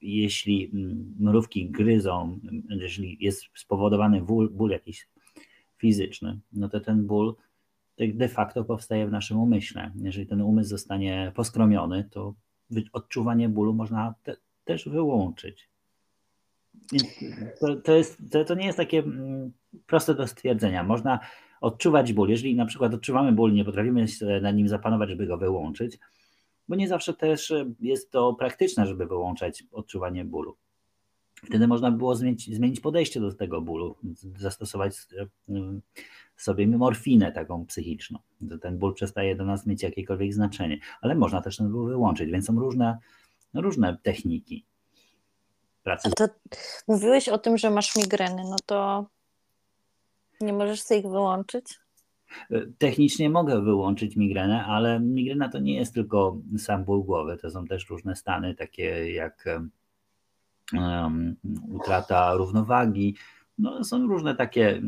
Jeśli mm, mrówki gryzą, jeżeli jest spowodowany ból, ból jakiś fizyczny, no to ten ból de facto powstaje w naszym umyśle. Jeżeli ten umysł zostanie poskromiony, to odczuwanie bólu można te, też wyłączyć. To, to, jest, to, to, nie jest takie mm, proste do stwierdzenia. Można odczuwać ból. Jeżeli na przykład odczuwamy ból, nie potrafimy na nim zapanować, żeby go wyłączyć, bo nie zawsze też jest to praktyczne, żeby wyłączać odczuwanie bólu. Wtedy można było zmienić, zmienić podejście do tego bólu, zastosować sobie morfinę taką psychiczną. Ten ból przestaje do nas mieć jakiekolwiek znaczenie, ale można też ten ból wyłączyć, więc są różne, różne techniki pracy. To mówiłeś o tym, że masz migreny, no to nie możesz sobie ich wyłączyć? Technicznie mogę wyłączyć migrenę, ale migrena to nie jest tylko sam ból głowy, to są też różne stany, takie jak um, utrata równowagi. No, są różne takie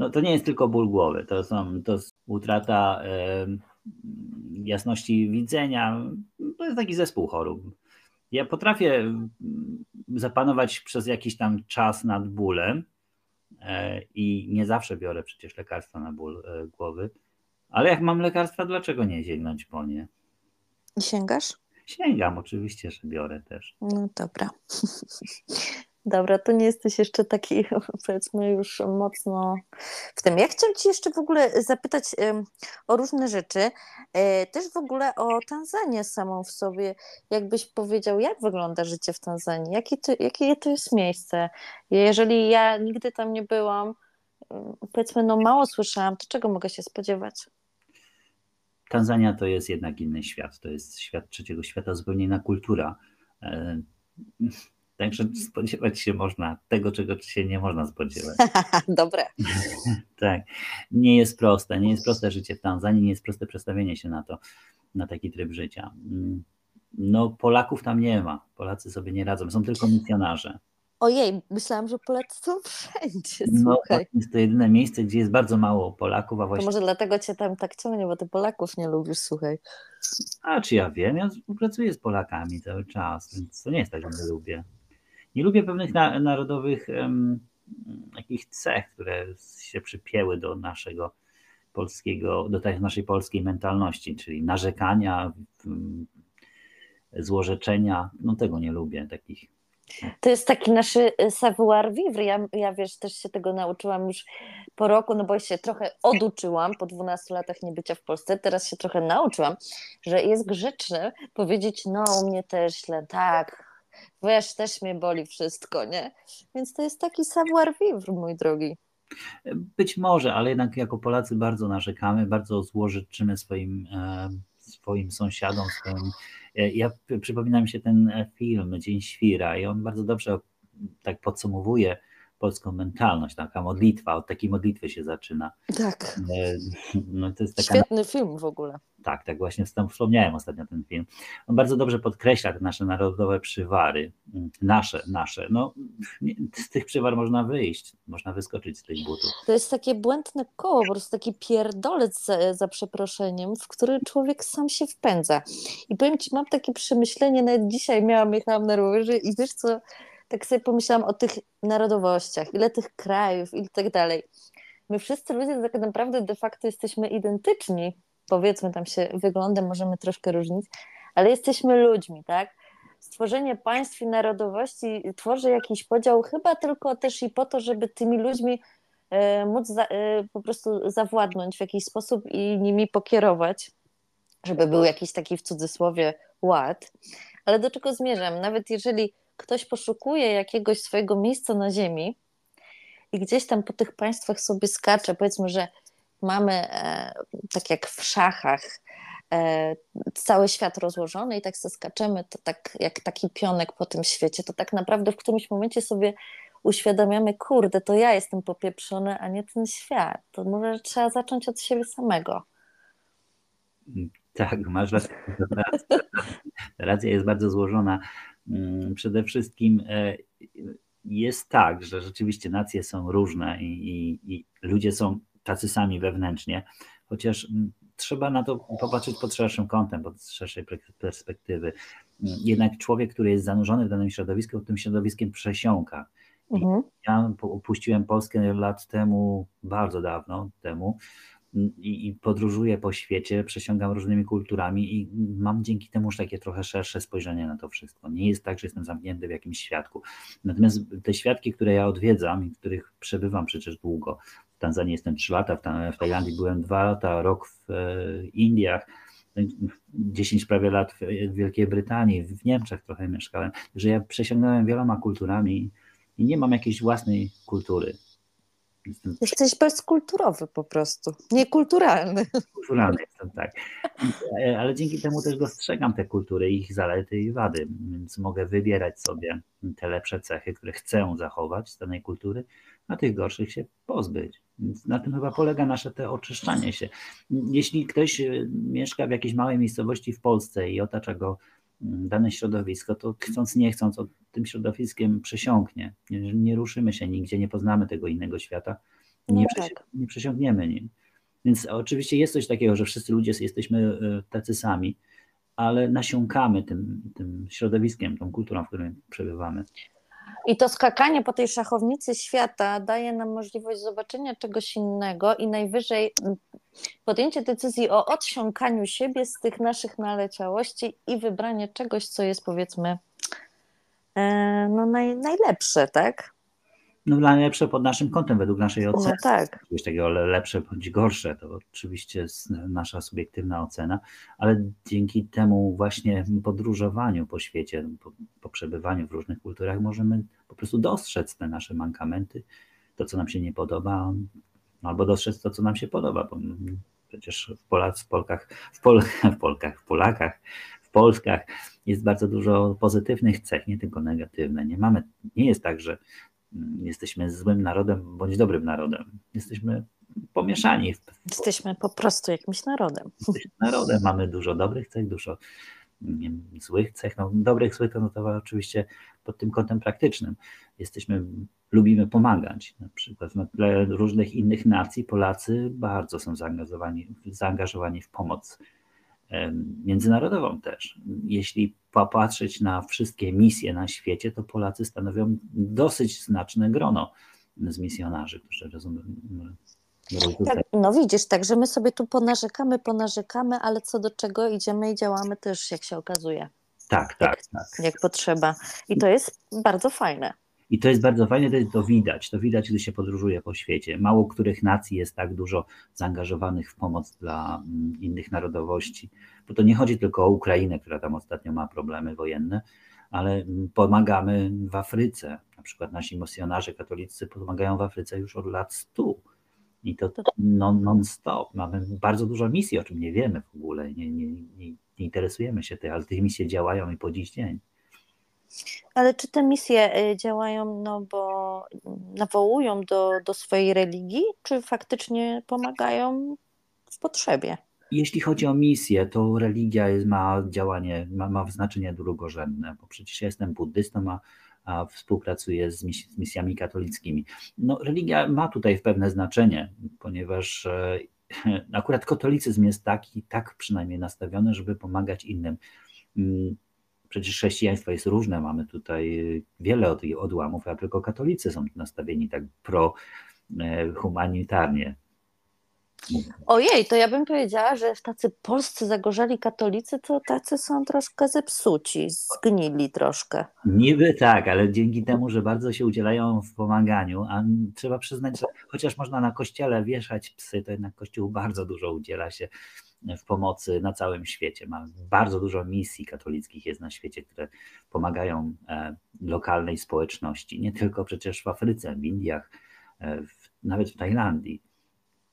no to nie jest tylko ból głowy, to, są, to jest utrata e, jasności widzenia, to jest taki zespół chorób. Ja potrafię zapanować przez jakiś tam czas nad bólem e, i nie zawsze biorę przecież lekarstwa na ból e, głowy, ale jak mam lekarstwa, dlaczego nie sięgnąć po nie? Sięgasz? Sięgam, oczywiście, że biorę też. No dobra. Dobra, to nie jesteś jeszcze taki, powiedzmy, już mocno w tym. Ja chciałam Ci jeszcze w ogóle zapytać o różne rzeczy, e, też w ogóle o Tanzanię samą w sobie. Jakbyś powiedział, jak wygląda życie w Tanzanii? Jakie to, jakie to jest miejsce? Jeżeli ja nigdy tam nie byłam, powiedzmy, no mało słyszałam, to czego mogę się spodziewać? Tanzania to jest jednak inny świat. To jest świat trzeciego świata, zupełnie inna kultura e, Także spodziewać się można tego, czego się nie można spodziewać. Dobre. tak. Nie jest proste. Nie jest proste życie w Tanzanii, nie jest proste przestawienie się na to, na taki tryb życia. Mm. No, Polaków tam nie ma. Polacy sobie nie radzą. Są tylko misjonarze. Ojej, myślałam, że Polacy są wszędzie. No, słuchaj. No, jest to jedyne miejsce, gdzie jest bardzo mało Polaków. A właśnie... To może dlatego cię tam tak ciągnie, bo ty Polaków nie lubisz, słuchaj. A czy ja wiem? Ja współpracuję z Polakami cały czas, więc to nie jest tak, że nie lubię. Nie lubię pewnych na, narodowych um, jakich cech, które się przypięły do naszego polskiego, do tej naszej polskiej mentalności, czyli narzekania, złorzeczenia. No tego nie lubię, takich to jest taki nasz y, savoir vivre. Ja, ja wiesz, też się tego nauczyłam już po roku, no bo się trochę oduczyłam po 12 latach niebycia w Polsce. Teraz się trochę nauczyłam, że jest grzeczne powiedzieć, no u mnie też źle, tak, wiesz, też mnie boli wszystko, nie? Więc to jest taki savoir vivre, mój drogi. Być może, ale jednak jako Polacy bardzo narzekamy, bardzo złożyczymy swoim, e, swoim sąsiadom, swoim... E, ja przypominam się ten film Dzień Świra i on bardzo dobrze tak podsumowuje polską mentalność, taka modlitwa, od takiej modlitwy się zaczyna. Tak. E, no, to jest taka... Świetny film w ogóle. Tak, tak właśnie wspomniałem ostatnio ten film. On bardzo dobrze podkreśla te nasze narodowe przywary, nasze, nasze. No, z tych przywar można wyjść, można wyskoczyć z tych butów. To jest takie błędne koło, po prostu taki pierdolec za, za przeproszeniem, w który człowiek sam się wpędza. I powiem Ci, mam takie przemyślenie, nawet dzisiaj miałam, jechałam na rowerze i wiesz co, tak sobie pomyślałam o tych narodowościach, ile tych krajów i tak dalej. My wszyscy ludzie tak naprawdę de facto jesteśmy identyczni, powiedzmy tam się wyglądem możemy troszkę różnić, ale jesteśmy ludźmi, tak? stworzenie państw i narodowości tworzy jakiś podział, chyba tylko też i po to, żeby tymi ludźmi e, móc za, e, po prostu zawładnąć w jakiś sposób i nimi pokierować, żeby był jakiś taki w cudzysłowie ład. Ale do czego zmierzam? Nawet jeżeli ktoś poszukuje jakiegoś swojego miejsca na ziemi i gdzieś tam po tych państwach sobie skacze, powiedzmy, że mamy e, tak jak w szachach e, cały świat rozłożony i tak skaczemy, to tak jak taki pionek po tym świecie, to tak naprawdę w którymś momencie sobie uświadamiamy, kurde, to ja jestem popieprzony, a nie ten świat. To może trzeba zacząć od siebie samego. Tak, masz rację. Racja jest bardzo złożona. Mm, przede wszystkim e, jest tak, że rzeczywiście nacje są różne i, i, i ludzie są tacy sami wewnętrznie, chociaż mm, trzeba na to popatrzeć pod szerszym kątem, pod szerszej perspektywy. Mm, jednak człowiek, który jest zanurzony w danym środowisku, tym środowiskiem przesiąka. Mhm. Ja opuściłem Polskę lat temu, bardzo dawno temu, i, i podróżuję po świecie, przesiągam różnymi kulturami i mam dzięki temu już takie trochę szersze spojrzenie na to wszystko. Nie jest tak, że jestem zamknięty w jakimś świadku. Natomiast te świadki, które ja odwiedzam i w których przebywam przecież długo, w Tanzanii jestem 3 lata, w Tajlandii byłem 2 lata, rok w e, Indiach, 10 prawie lat w Wielkiej Brytanii, w Niemczech trochę mieszkałem, że ja przesiągnąłem wieloma kulturami i nie mam jakiejś własnej kultury. Jesteś bezkulturowy po prostu, niekulturalny. Kulturalny jestem, tak. Ale dzięki temu też dostrzegam te kultury, ich zalety i wady, więc mogę wybierać sobie te lepsze cechy, które chcę zachować z danej kultury, a tych gorszych się pozbyć. Więc na tym chyba polega nasze te oczyszczanie się. Jeśli ktoś e, mieszka w jakiejś małej miejscowości w Polsce i otacza go dane środowisko, to chcąc nie chcąc od tym środowiskiem przesiąknie. Jeżeli nie ruszymy się nigdzie, nie poznamy tego innego świata, nie, no tak. nie przesiągniemy nim. Więc oczywiście jest coś takiego, że wszyscy ludzie jesteśmy e, tacy sami, ale nasiąkamy tym, tym środowiskiem, tą kulturą, w którym przebywamy. I to skakanie po tej szachownicy świata daje nam możliwość zobaczenia czegoś innego i najwyżej podjęcie decyzji o odsiąkaniu siebie z tych naszych naleciałości i wybranie czegoś, co jest powiedzmy E, no naj, najlepsze, tak? No najlepsze pod naszym kątem, według naszej no oceny. No tak. Coś takiego lepsze bądź gorsze, to oczywiście jest nasza subiektywna ocena, ale dzięki temu właśnie podróżowaniu po świecie, po, po przebywaniu w różnych kulturach możemy po prostu dostrzec te nasze mankamenty, to co nam się nie podoba, albo dostrzec to, co nam się podoba, bo przecież w, Polac, w Polkach, w, Pol, w Polkach, w Polakach, w Polskach jest bardzo dużo pozytywnych cech, nie tylko negatywne. Nie mamy, nie jest tak, że jesteśmy złym narodem bądź dobrym narodem. Jesteśmy pomieszani. Jesteśmy po prostu jakimś narodem. Jesteśmy narodem. Mamy dużo dobrych cech, dużo wiem, złych cech. No, dobrych, złych to notowa oczywiście pod tym kątem praktycznym. Jesteśmy, lubimy pomagać. Na przykład na tle różnych innych nacji Polacy bardzo są zaangażowani, zaangażowani w pomoc międzynarodową też. Jeśli popatrzeć na wszystkie misje na świecie, to Polacy stanowią dosyć znaczne grono z misjonarzy, którzy rozumieją. Tak, no widzisz, tak, że my sobie tu ponarzekamy, ponarzekamy, ale co do czego idziemy i działamy też, jak się okazuje. Tak, tak, jak, tak. Jak potrzeba. I to jest bardzo fajne. I to jest bardzo fajne, to widać, to widać, gdy się podróżuje po świecie. Mało których nacji jest tak dużo zaangażowanych w pomoc dla mm, innych narodowości, bo to nie chodzi tylko o Ukrainę, która tam ostatnio ma problemy wojenne, ale mm, pomagamy w Afryce. Na przykład nasi misjonarze katolicy pomagają w Afryce już od lat stu. I to non-stop. Mamy bardzo dużo misji, o czym nie wiemy w ogóle, nie, nie, nie, nie interesujemy się tym, ale te misje działają i po dziś dzień. Ale czy te misje y, działają, no bo nawołują do, do swojej religii, czy faktycznie pomagają w potrzebie? Jeśli chodzi o misję, to religia jest, ma działanie, ma, ma znaczenie drugorzędne, bo przecież ja jestem buddystą, a, a współpracuję z, mis, z misjami katolickimi. No, religia ma tutaj pewne znaczenie, ponieważ e, akurat katolicyzm jest taki, tak przynajmniej nastawiony, żeby pomagać innym. Przecież chrześcijaństwo jest różne, mamy tutaj wiele od, odłamów, a tylko katolicy są nastawieni tak pro-humanitarnie. Ojej, to ja bym powiedziała, że tacy polscy zagorzeli katolicy, to tacy są troszkę zepsuci, zgnili troszkę. Niby tak, ale dzięki temu, że bardzo się udzielają w pomaganiu, a trzeba przyznać, że chociaż można na kościele wieszać psy, to jednak kościół bardzo dużo udziela się w pomocy na całym świecie. Ma bardzo dużo misji katolickich jest na świecie, które pomagają e, lokalnej społeczności, nie tylko przecież w Afryce, w Indiach, e, nawet w Tajlandii.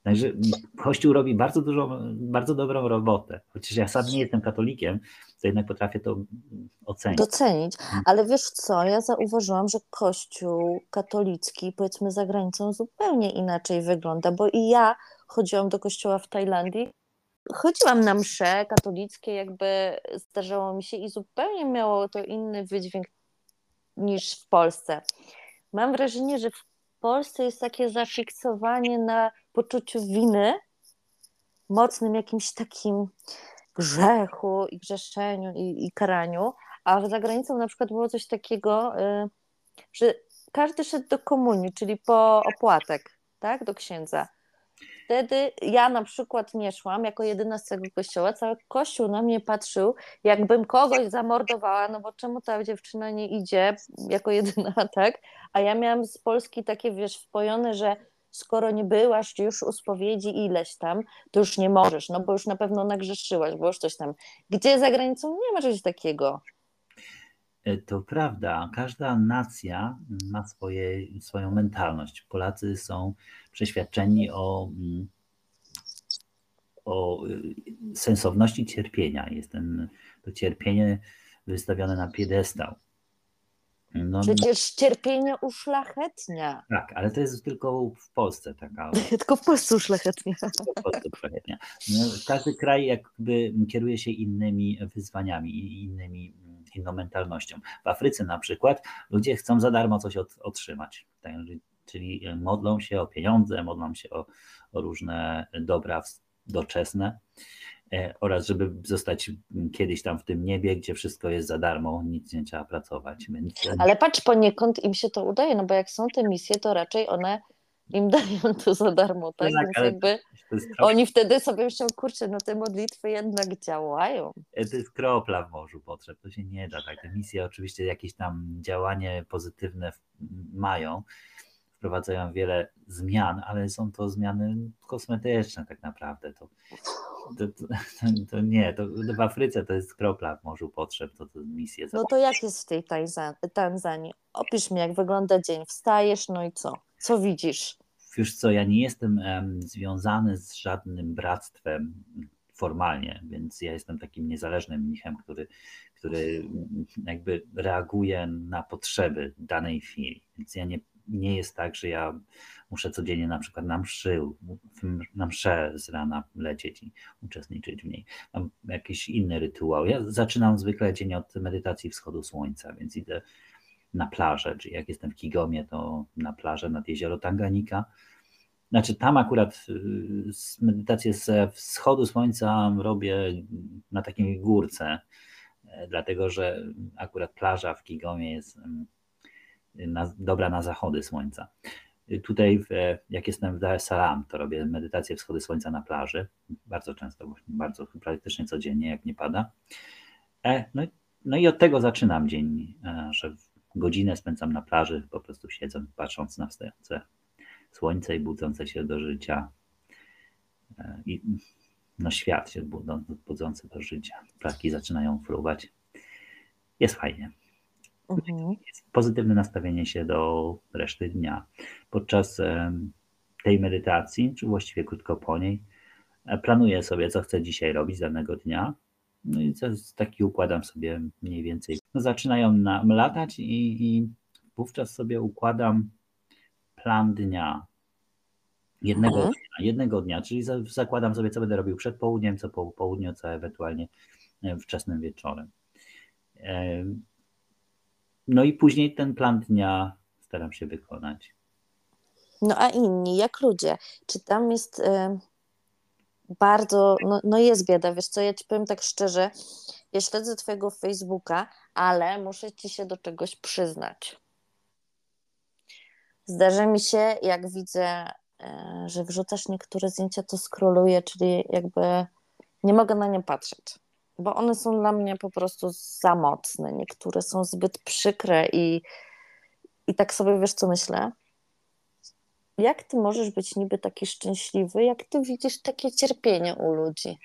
Także Kościół robi bardzo dużo, bardzo dobrą robotę. Chociaż ja sam nie jestem katolikiem, to jednak potrafię to ocenić. Docenić. Ale wiesz co, ja zauważyłam, że Kościół katolicki, powiedzmy za granicą, zupełnie inaczej wygląda, bo i ja chodziłam do kościoła w Tajlandii, chodziłam na msze katolickie, jakby zdarzało mi się i zupełnie miało to inny wydźwięk niż w Polsce. Mam wrażenie, że w Polsce jest takie zafiksowanie na poczuciu winy, mocnym jakimś takim grzechu i grzeszeniu i, i karaniu, a za granicą na przykład było coś takiego, y, że każdy szedł do komunii, czyli po opłatek, tak, do księdza wtedy ja na przykład nie szłam jako jedyna z tego kościoła, cały kościół na mnie patrzył, jakbym kogoś zamordowała, no bo czemu ta dziewczyna nie idzie jako jedyna, tak? A ja miałam z Polski takie, wiesz, wpojone, że skoro nie byłaś już u spowiedzi ileś tam, to już nie możesz, no bo już na pewno nagrzeszyłaś, bo już coś tam. Gdzie za granicą nie ma czegoś takiego. E, to prawda, każda nacja ma swoje, swoją mentalność. Polacy są przeświadczeni o, mm, o y, sensowności cierpienia. Jest ten, to cierpienie wystawione na piedestał. No, Przecież cierpienie uszlachetnia. Tak, ale to jest tylko w Polsce taka. tylko w Polsce uszlachetnia. W Polsce uszlachetnia. No, każdy kraj jakby kieruje się innymi wyzwaniami i innymi inną mentalnością. W Afryce na przykład ludzie chcą za darmo coś od, otrzymać. Tak, czyli modlą się o pieniądze, modlą się o, o różne dobra doczesne e, oraz żeby zostać kiedyś tam w tym niebie, gdzie wszystko jest za darmo, nic nie trzeba pracować. Więc... Ale patrz, poniekąd im się to udaje, no bo jak są te misje, to raczej one im dają to za darmo, tak? tak Więc jakby oni wtedy sobie myślą, kurczę, no te modlitwy jednak działają. E, to jest kropla w morzu potrzeb, to się nie da, tak? Te misje oczywiście jakieś tam działanie pozytywne mają, wprowadzają wiele zmian, ale są to zmiany kosmetyczne tak naprawdę. To, to, to, to nie, to w Afryce to jest kropla w morzu potrzeb, to, to misje. No to jak jest w tej Tanzanii? Opisz mi, jak wygląda dzień. Wstajesz, no i co? Co widzisz? Wiesz co, ja nie jestem związany z żadnym bractwem formalnie, więc ja jestem takim niezależnym mnichem, który, który jakby reaguje na potrzeby danej chwili. Więc ja nie, nie jest tak, że ja muszę codziennie na przykład na mszy, na mszę z rana lecieć i uczestniczyć w niej. Mam jakiś inny rytuał. Ja zaczynam zwykle dzień od medytacji wschodu słońca, więc idę na plażę, czyli jak jestem w Kigomie, to na plażę nad jezioro Tanganika. Znaczy tam akurat y, medytację ze wschodu słońca robię na takiej górce, e, dlatego że akurat plaża w Kigomie jest na, dobra na zachody słońca. Tutaj, jak jestem w Dar es Salaam, to robię medytację wschody słońca na plaży. Bardzo często, bardzo praktycznie codziennie, jak nie pada. E, no, no i od tego zaczynam dzień, e, że godzinę spędzam na plaży, po prostu siedząc, patrząc na wstające słońce i budzące się do życia. E, I no świat się budzący do życia. Ptaki zaczynają fruwać. Jest fajnie. Mhm. Jest pozytywne nastawienie się do reszty dnia. Podczas tej medytacji, czy właściwie krótko po niej, e, planuję sobie, co chcę dzisiaj robić danego dnia no i taki układam sobie mniej więcej. Zaczynają nam latać i, i wówczas sobie układam plan dnia. Jednego mhm. dnia, jednego dnia, czyli zakładam sobie, co będę robił przed południem, co po południu, co ewentualnie e, wczesnym wieczorem. E, no i później ten plan dnia staram się wykonać. No a inni, jak ludzie? Czy tam jest y, bardzo, no, no jest bieda, wiesz co, ja ci powiem tak szczerze, ja śledzę twojego Facebooka, ale muszę ci się do czegoś przyznać. Zdarza mi się, jak widzę e, że wrzucasz niektóre zdjęcia, to skroluję, czyli jakby nie mogę na nie patrzeć, bo one są dla mnie po prostu za mocne. Niektóre są zbyt przykre i, i tak sobie wiesz, co myślę? Jak ty możesz być niby taki szczęśliwy, jak ty widzisz takie cierpienie u ludzi?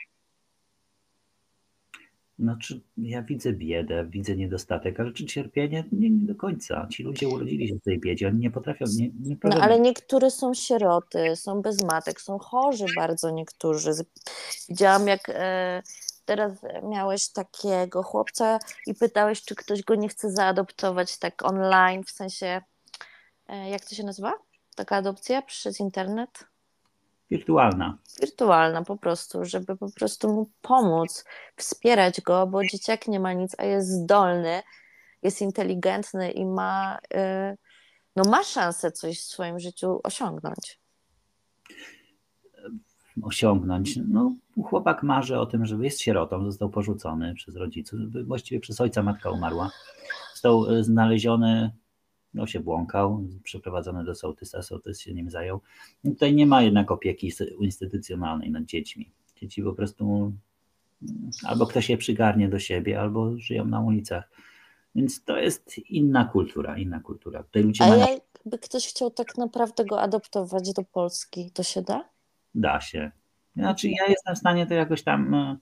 Znaczy, ja widzę biedę, widzę niedostatek, ale czy cierpienie? Nie, nie do końca. Ci ludzie urodzili się w tej biedzie, oni nie potrafią. Nie, nie no, ale niektóre są sieroty, są bez matek, są chorzy bardzo niektórzy. Widziałam, jak e, teraz miałeś takiego chłopca i pytałeś, czy ktoś go nie chce zaadoptować tak online, w sensie, e, jak to się nazywa? Taka adopcja przez internet? Wirtualna. Wirtualna po prostu, żeby po prostu mu pomóc, wspierać go, bo dzieciak nie ma nic, a jest zdolny, jest inteligentny i ma, y, no ma szansę coś w swoim życiu osiągnąć. Osiągnąć. No, chłopak marzy o tym, żeby jest sierotą, został porzucony przez rodziców, właściwie przez ojca matka umarła. Został y, znaleziony no się błąkał, przeprowadzony do sołtysa, sołtys się nim zajął. I tutaj nie ma jednak opieki instytucjonalnej nad dziećmi. Dzieci po prostu mm, albo ktoś je przygarnie do siebie, albo żyją na ulicach. Więc to jest inna kultura, inna kultura. Tutaj ludzie A mają... jakby ktoś chciał tak naprawdę go adoptować do Polski, to się da? Da się. Znaczy ja jestem w stanie to jakoś tam e,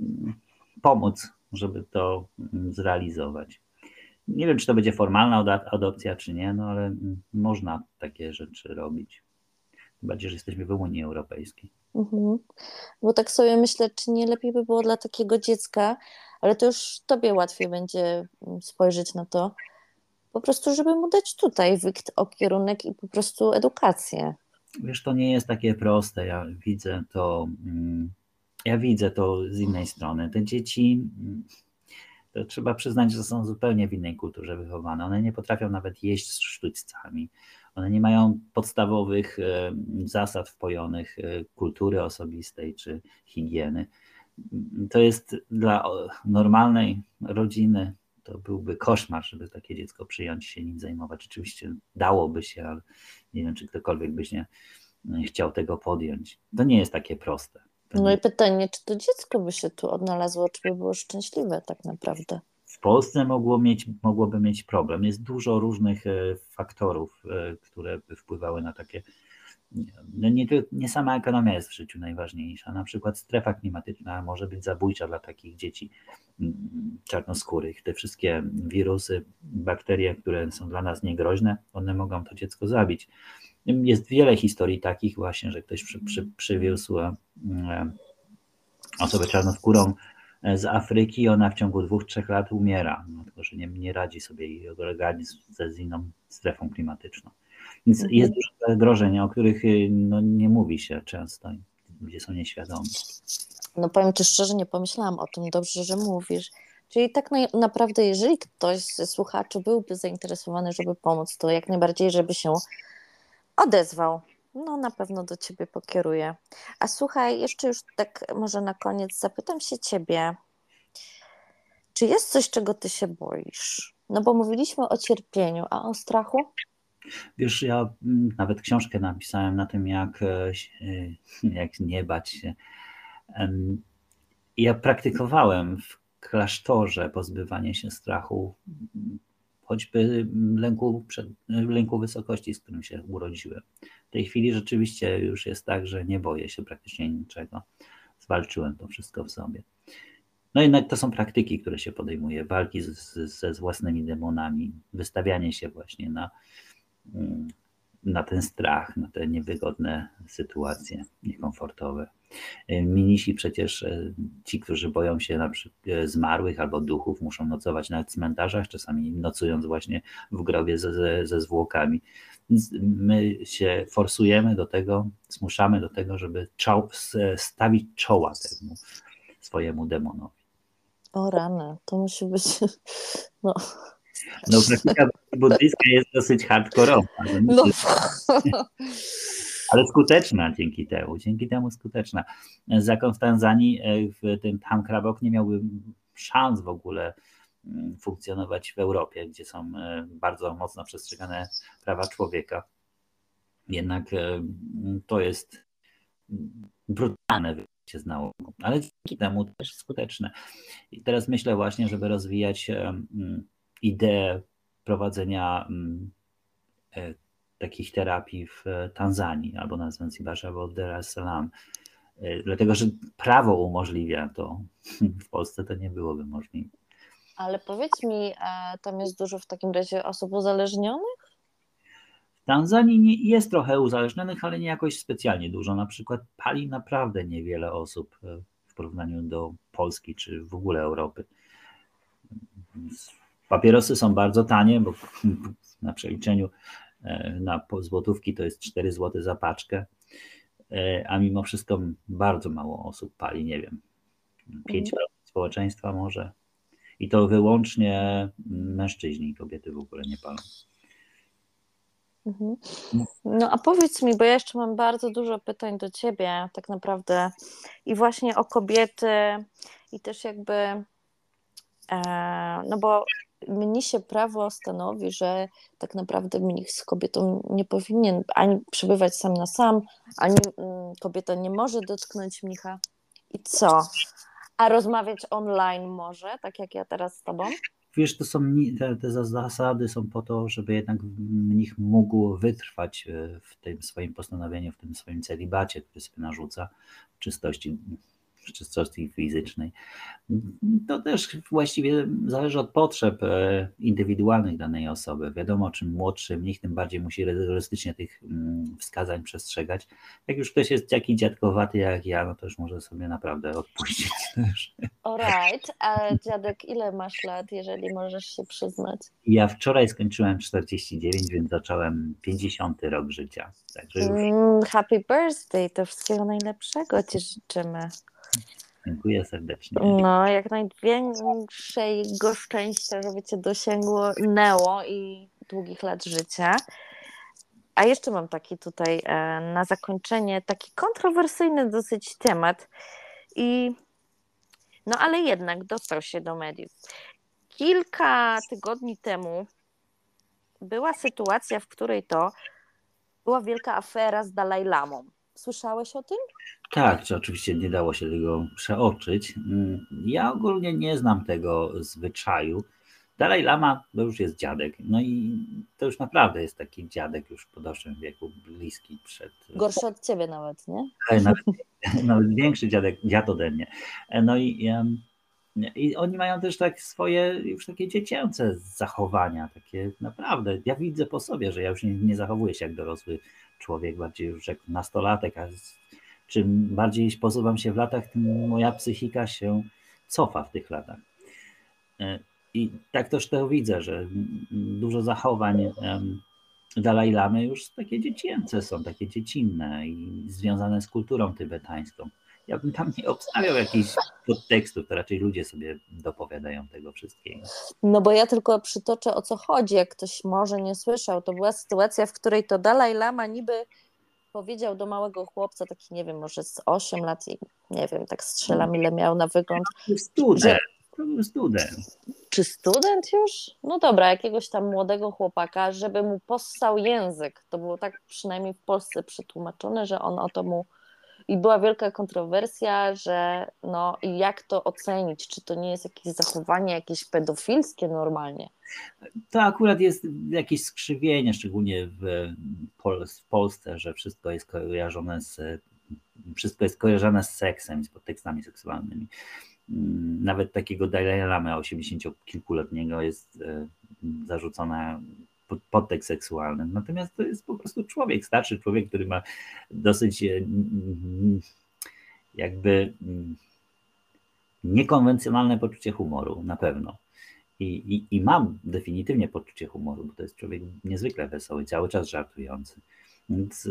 mm, pomóc, żeby to mm, zrealizować. Nie wiem, czy to będzie formalna adopcja, czy nie, no ale można takie rzeczy robić. Tym bardziej, że jesteśmy w Unii Europejskiej. Mhm. Bo tak sobie myślę, czy nie lepiej by było dla takiego dziecka, ale to już tobie łatwiej będzie mm, spojrzeć na to, po prostu, żeby mu dać tutaj wykt o kierunek i po prostu edukację. Wiesz, to nie jest takie proste. Ja widzę to, mm, ja widzę to z innej strony. Te dzieci mm, trzeba przyznać, że są zupełnie w innej kulturze wychowane. One nie potrafią nawet jeść z sztućcami. One nie mają podstawowych e, zasad wpojonych e, kultury osobistej czy higieny. To jest dla normalnej rodziny to byłby koszmar, żeby takie dziecko przyjąć się nim zajmować. Oczywiście dałoby się, ale nie wiem, czy ktokolwiek by się chciał tego podjąć. To nie jest takie proste. No i pytanie, czy to dziecko by się tu odnalazło, czy by było szczęśliwe tak naprawdę? W Polsce mogło mieć, mogłoby mieć problem. Jest dużo różnych e, faktorów, e, które by wpływały na takie. No nie, nie sama ekonomia jest w życiu najważniejsza. Na przykład strefa klimatyczna może być zabójcza dla takich dzieci mm, czarnoskórych. Te wszystkie wirusy, bakterie, które są dla nas niegroźne, one mogą to dziecko zabić. Jest wiele historii takich właśnie, że ktoś przy, przy, przywiózł e, osobę czarnoskórą e, z Afryki, ona w ciągu dwóch, trzech lat umiera, no, tylko że nie, nie radzi sobie jej organizm ze z inną strefą klimatyczną. Więc mhm. jest dużo zagrożeń, o których y, no, nie mówi się często, ludzie są nieświadomi. No powiem Ci szczerze, nie pomyślałam o tym, dobrze, że mówisz. Czyli tak na, naprawdę, jeżeli ktoś ze słuchaczy byłby zainteresowany, żeby pomóc, to jak najbardziej, żeby się odezwał. No, na pewno do ciebie pokieruję. A słuchaj, jeszcze już tak może na koniec zapytam się ciebie, czy jest coś, czego ty się boisz? No bo mówiliśmy o cierpieniu, a o strachu? Wiesz, ja mm, nawet książkę napisałem na tym, jak, e, jak nie bać się. Ja praktykowałem w klasztorze pozbywanie się strachu choćby lęku, przed, lęku wysokości, z którym się urodziłem. W tej chwili rzeczywiście już jest tak, że nie boję się praktycznie niczego. Zwalczyłem to wszystko w sobie. No jednak to są praktyki, które się podejmuje, walki z, z, ze własnymi demonami, wystawianie się właśnie na, mm, na ten strach, na te niewygodne sytuacje, niekomfortowe. E, minisi przecież e, ci, którzy boją się na przykład e, zmarłych albo duchów, muszą nocować na cmentarzach, czasami nocując właśnie w grobie ze, ze, ze zwłokami. My się forsujemy do tego, zmuszamy do tego, żeby czoł, stawić czoła temu swojemu demonowi. O rany, to musi być. No, no praktyka buddyjska jest dosyć hardkorowa. No. ale skuteczna dzięki temu, dzięki temu skuteczna. Zakon w Tanzanii, e, w tym Tamkrabok nie miałby szans w ogóle mm, funkcjonować w Europie, gdzie są e, bardzo mocno przestrzegane prawa człowieka. jednak to jest brutalne wyjście z nauką, ale dzięki temu też skuteczne. I teraz myślę właśnie, żeby rozwijać ideę prowadzenia e, takich terapii w Tanzanii albo na Zanzibarze albo w Dar es Salaam. E, dlatego, że prawo umożliwia to. W Polsce to nie byłoby możliwe. Ale powiedz mi, e, tam jest dużo w takim razie osób uzależnionych? W Tanzanii jest trochę uzależnionych, ale nie jakoś specjalnie dużo. Na przykład pali naprawdę niewiele osób w porównaniu do Polski czy w ogóle Europy. Papierosy są bardzo tanie, bo na przeliczeniu e, na złotówki to jest 4 zł za paczkę, e, a mimo wszystko bardzo mało osób pali, nie wiem, 5% mhm. społeczeństwa może. I to wyłącznie mężczyźni, kobiety w ogóle nie palą. Mhm. No a powiedz mi, bo ja jeszcze mam bardzo dużo pytań do ciebie, tak naprawdę, i właśnie o kobiety, i też jakby, no bo się prawo stanowi, że tak naprawdę mnich z kobietą nie powinien ani przebywać sam na sam, ani mm, kobieta nie może dotknąć mnicha. I co? A rozmawiać online może, tak jak ja teraz z tobą? Wiesz, to są te, te zasady są po to, żeby jednak mnich mógł wytrwać e, w tym swoim postanowieniu, w tym swoim celibacie, który sobie narzuca, czystości czystości fizycznej. To też właściwie zależy od potrzeb e, indywidualnych danej osoby. Wiadomo, czym młodszy mnich, tym bardziej musi rygorystycznie tych mm, wskazań przestrzegać. Jak już ktoś jest taki dziadkowaty jak ja, no to już może sobie naprawdę odpuścić. Alright, a dziadek ile masz lat, jeżeli możesz się przyznać? Ja wczoraj skończyłem 49, więc zacząłem 50 rok życia. Także już... Mm, happy birthday, to wszystkiego najlepszego Ci życzymy. Dziękuję serdecznie. No, jak największego szczęścia, żeby cię dosięgnęło i długich lat życia. A jeszcze mam taki tutaj e, na zakończenie taki kontrowersyjny dosyć temat i no ale jednak dostał się do mediów. Kilka tygodni temu była sytuacja, w której to była wielka afera z Dalaj Lamą. Słyszałeś o tym? Tak, czy oczywiście nie dało się tego przeoczyć. Mm, ja ogólnie nie znam tego zwyczaju. Dalej Lama to już jest dziadek. No i to już naprawdę jest taki dziadek już w podeszłym wieku, bliski przed. Gorszy od ciebie nawet, nie? Nawet, nawet większy dziadek, dziad ode mnie. E, no i, i oni mają też tak swoje już takie dziecięce zachowania, takie naprawdę. Ja widzę po sobie, że ja już nie, nie zachowuję się jak dorosły człowiek, bardziej już jak nastolatek, a czym bardziej posuwam się w latach, tym moja psychika się cofa w tych latach. E, I tak też to widzę, że dużo zachowań Dalaj Lamy już takie dziecięce są, takie dziecinne i związane z kulturą tybetańską. Ja bym tam nie obstawiał jakichś podtekstów, to raczej ludzie sobie dopowiadają tego wszystkiego. No bo ja tylko przytoczę o co chodzi, jak ktoś może nie słyszał. To była sytuacja, w której to Dalaj Lama niby powiedział do małego chłopca, taki nie wiem, może z 8 lat, nie wiem, tak strzelam ile miał na wygląd. Student, że... to był student. Czy student już? No dobra, jakiegoś tam młodego chłopaka, żeby mu possał język. To było tak przynajmniej w Polsce przetłumaczone, że on o to mu i była wielka kontrowersja, że no jak to ocenić, czy to nie jest jakieś zachowanie jakieś pedofilskie normalnie? To akurat jest jakieś skrzywienie, szczególnie w, Pol w Polsce, że wszystko jest kojarzone z wszystko jest kojarzone z seksem z podtekstami seksualnymi. Nawet takiego Dalai Lama 80-kilkuletniego jest e, zarzucona podtekst seksualny. Natomiast to jest po prostu człowiek, starszy człowiek, który ma dosyć e, jakby niekonwencjonalne poczucie humoru, na pewno. I, i, I mam definitywnie poczucie humoru, bo to jest człowiek niezwykle wesoły, cały czas żartujący. Więc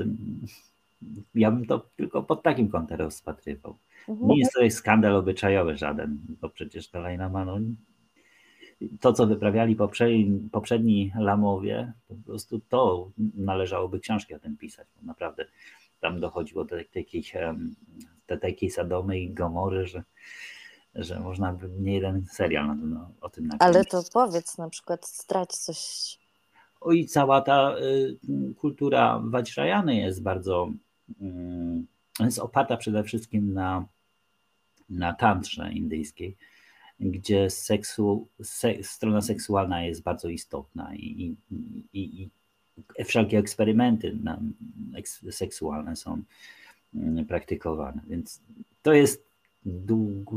ja bym to tylko pod takim kątem rozpatrywał. Mhm. Nie jest to skandal obyczajowy żaden, bo przecież Dalai Lama no, to, co wyprawiali poprzedni, poprzedni lamowie, po prostu to należałoby książki o tym pisać, bo naprawdę tam dochodziło do takiej, do takiej Sadomy i Gomory, że, że można by nie jeden serial na tym, no, o tym napisać. Ale to powiedz na przykład, strać coś O i cała ta kultura Vajrayany jest bardzo, jest oparta przede wszystkim na, na tantrze indyjskiej, gdzie seksu, se, strona seksualna jest bardzo istotna i, i, i, i wszelkie eksperymenty na, eks, seksualne są praktykowane. Więc to jest dług,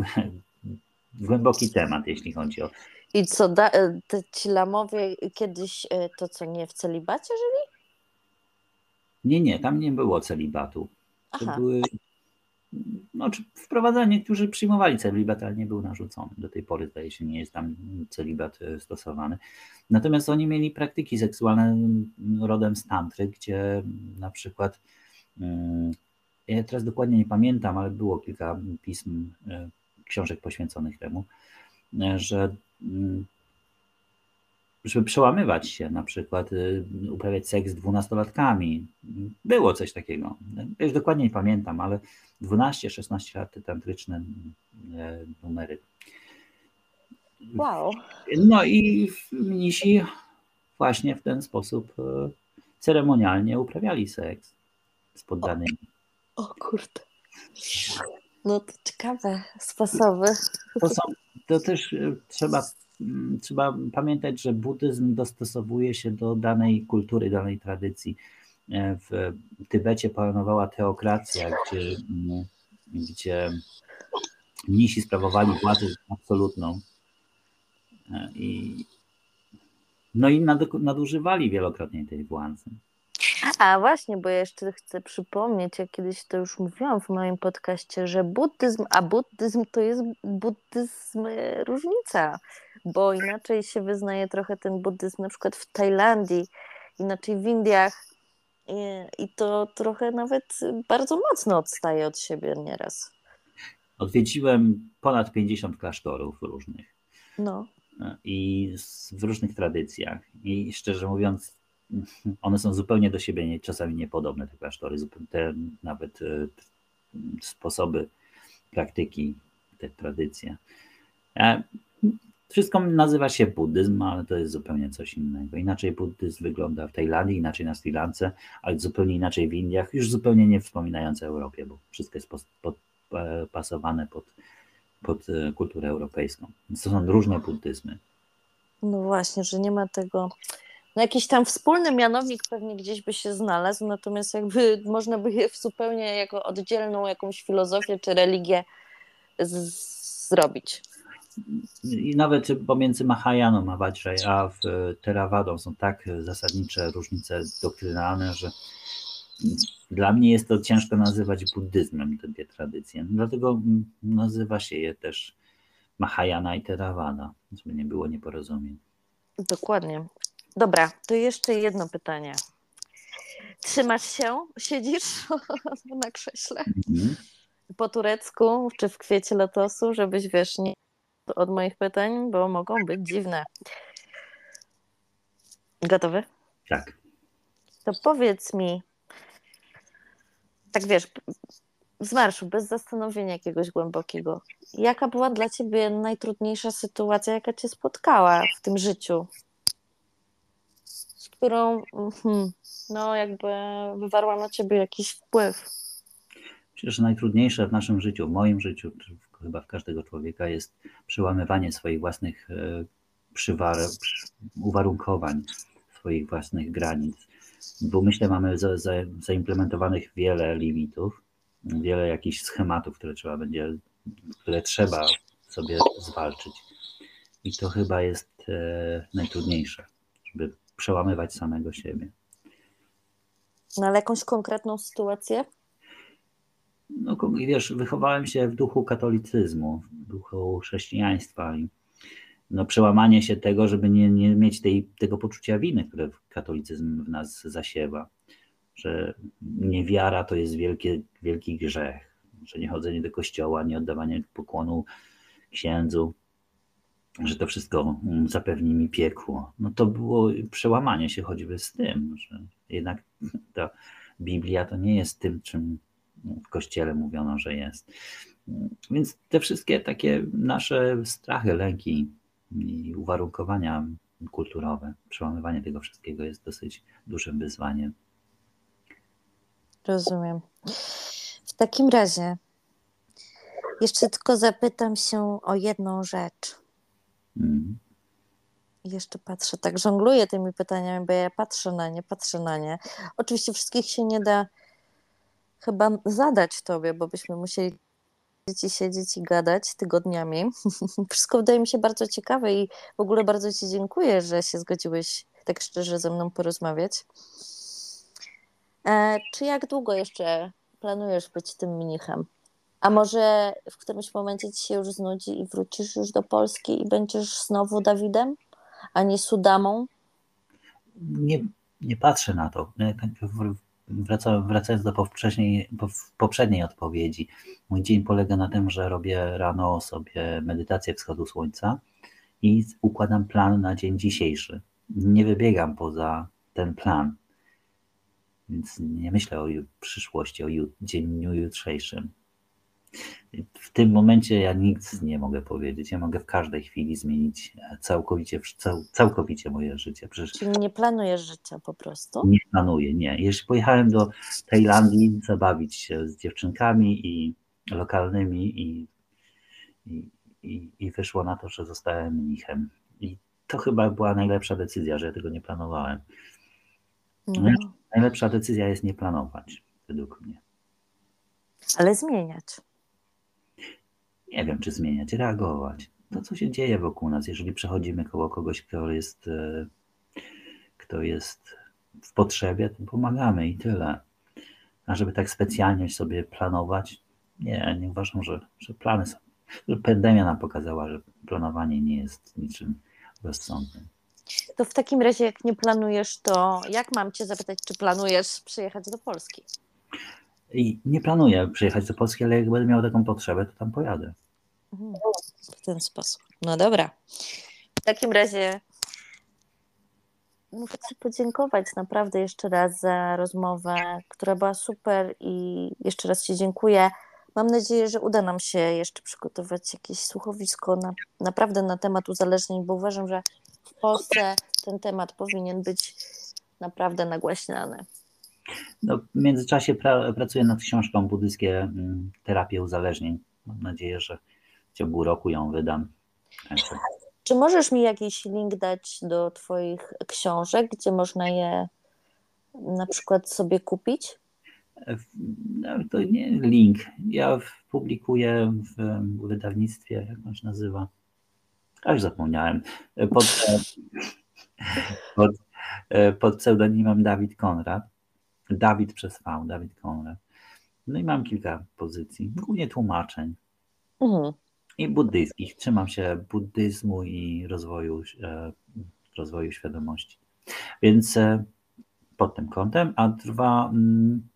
głęboki temat, jeśli chodzi o. I co, da, e, te ci lamowie kiedyś e, to co nie w celibacie żyli? Nie, nie, tam nie było celibatu. To Aha. były. No, wprowadzali, niektórzy przyjmowali celibat, ale nie był narzucony. Do tej pory, zdaje się, nie jest tam celibat e, stosowany. Natomiast oni mieli praktyki seksualne rodem z tantry, gdzie na przykład ja teraz dokładnie nie pamiętam, ale było kilka pism, e, książek poświęconych temu, e, że mm, żeby przełamywać się, na przykład e, uprawiać seks z dwunastolatkami. Było coś takiego. Już dokładnie nie pamiętam, ale 12-16 lat tantryczne numery. Wow. No i mnisi właśnie w ten sposób ceremonialnie uprawiali seks z poddanymi. O kurde. No to ciekawe sposoby. To, są, to też e, trzeba, trzeba pamiętać, że buddyzm dostosowuje się do danej kultury, danej tradycji. E, w Tybecie panowała teokracja, gdzie, mm, gdzie mnisi sprawowali władzę absolutną e, i, no i nadużywali wielokrotnie tej władzy. A właśnie, bo ja jeszcze chcę przypomnieć, ja kiedyś to już mówiłam w moim podcaście, że buddyzm, a buddyzm to jest buddyzm e, różnica, bo inaczej się wyznaje trochę ten buddyzm na przykład w Tajlandii, inaczej w Indiach i, to trochę nawet bardzo mocno odstaje od siebie nieraz. Odwiedziłem ponad 50 klasztorów różnych. No. E, I w różnych tradycjach. I szczerze mówiąc, one są zupełnie do siebie czasami niepodobne, te klasztory, te nawet e, sposoby praktyki, te tradycje. E, wszystko nazywa się buddyzm, ale to jest zupełnie coś innego. Inaczej buddyzm wygląda w Tajlandii, inaczej na Sri Lance, ale zupełnie inaczej w Indiach, już zupełnie nie wspominając Europie, bo wszystko jest pasowane e, pod, pod kulturę europejską. Więc to są różne buddyzmy. No właśnie, że nie ma tego no jakiś tam wspólny mianownik pewnie gdzieś by się znalazł, natomiast jakby można by je zupełnie jako oddzielną jakąś filozofię czy religię z- zrobić. I nawet pomiędzy Mahajaną a Vajray, a w Theravadą są tak zasadnicze różnice doktrynalne, że dla mnie jest to ciężko nazywać buddyzmem te dwie tradycje. Dlatego nazywa się je też Mahayana i Theravada, żeby nie było nieporozumień. Dokładnie. Dobra, to jeszcze jedno pytanie. Trzymasz się? Siedzisz na krześle? Mhm. Po turecku czy w kwiecie lotosu, żebyś wiesz, nie od moich pytań, bo mogą być dziwne. Gotowy? Tak. To powiedz mi, tak wiesz, z marszu, bez zastanowienia jakiegoś głębokiego, jaka była dla ciebie najtrudniejsza sytuacja, jaka cię spotkała w tym życiu? którą hmm, no jakby wywarła na ciebie jakiś wpływ? Przecież najtrudniejsze w naszym życiu, w moim życiu, chyba w każdego człowieka jest przełamywanie swoich własnych e, przywar, uwarunkowań, swoich własnych granic. Bo myślę, mamy za, za, zaimplementowanych wiele limitów, wiele jakichś schematów, które trzeba będzie, które trzeba sobie zwalczyć. I to chyba jest e, najtrudniejsze, żeby przełamywać samego siebie. No ale jakąś konkretną sytuację? No wiesz, wychowałem się w duchu katolicyzmu, w duchu chrześcijaństwa i no, przełamanie się tego, żeby nie, nie mieć tej, tego poczucia winy, które katolicyzm w nas zasiewa, że niewiara to jest wielkie, wielki grzech, że niechodzenie do kościoła, nie oddawanie pokłonu księdzu, że to wszystko mm, zapewni mi piekło. No to było przełamanie się choćby z tym, że jednak ta Biblia to nie jest tym, czym w kościele mówiono, że jest. Więc te wszystkie takie nasze strachy, lęki i uwarunkowania kulturowe. Przełamywanie tego wszystkiego jest dosyć dużym wyzwaniem. Rozumiem. W takim razie jeszcze tylko zapytam się o jedną rzecz. Mm. Jeszcze patrzę, tak żongluję tymi pytaniami, bo ja patrzę na nie, patrzę na nie. Oczywiście wszystkich się nie da chyba zadać tobie, bo byśmy musieli i siedzieć i gadać tygodniami. Wszystko wydaje mi się bardzo ciekawe i w ogóle bardzo Ci dziękuję, że się zgodziłeś tak szczerze ze mną porozmawiać. E, czy jak długo jeszcze planujesz być tym mnichem? A może w którymś momencie ci się już znudzi i wrócisz już do Polski i będziesz znowu Dawidem, a nie Sudamą? Nie, nie patrzę na to. Wracając do poprzedniej, poprzedniej odpowiedzi, mój dzień polega na tym, że robię rano sobie medytację wschodu słońca i układam plan na dzień dzisiejszy. Nie wybiegam poza ten plan, więc nie myślę o przyszłości, o dniu jutrzejszym. W tym momencie ja nic nie mogę powiedzieć. Ja mogę w każdej chwili zmienić całkowicie, cał, całkowicie moje życie. Przecież Czyli nie planujesz życia po prostu? Nie planuję, nie. Jeśli pojechałem do Tajlandii zabawić się z dziewczynkami i lokalnymi i, i, i, i wyszło na to, że zostałem mnichem. I to chyba była najlepsza decyzja, że ja tego nie planowałem. No. Najlepsza decyzja jest nie planować, według mnie. Ale zmieniać nie wiem, czy zmieniać, reagować. To, co się dzieje wokół nas, jeżeli przechodzimy koło kogoś, kto jest, e, kto jest w potrzebie, to pomagamy i tyle. A żeby tak specjalnie sobie planować, nie, nie uważam, że, że plany są. Pandemia nam pokazała, że planowanie nie jest niczym rozsądnym. To w takim razie, jak nie planujesz, to jak mam Cię zapytać, czy planujesz przyjechać do Polski? I nie planuję przyjechać do Polski, ale jak będę miał taką potrzebę, to tam pojadę. Mhm. W ten sposób. No dobra. W takim razie mogę Ci podziękować naprawdę jeszcze raz za rozmowę, która była super i jeszcze raz Ci dziękuję. Mam nadzieję, że uda nam się jeszcze przygotować jakieś słuchowisko na, naprawdę na temat uzależnień, bo uważam, że w Polsce ten temat powinien być naprawdę nagłaśniany. No, w międzyczasie pra, pracuję nad książką buddyjskie mm, terapie uzależnień. Mam nadzieję, że w ciągu roku ją wydam. Czy możesz mi jakiś link dać do Twoich książek, gdzie można je na przykład sobie kupić? No, to nie link. Ja publikuję w wydawnictwie, jak on się nazywa. Aż zapomniałem. Pod, pod, pod pseudonimem Dawid Konrad. Dawid przez V, Dawid Konrad. No i mam kilka pozycji, głównie tłumaczeń. Mhm. I buddyjskich. Trzymam się buddyzmu i rozwoju, e, rozwoju świadomości. Więc e, pod tym kątem, a dwa. Mm,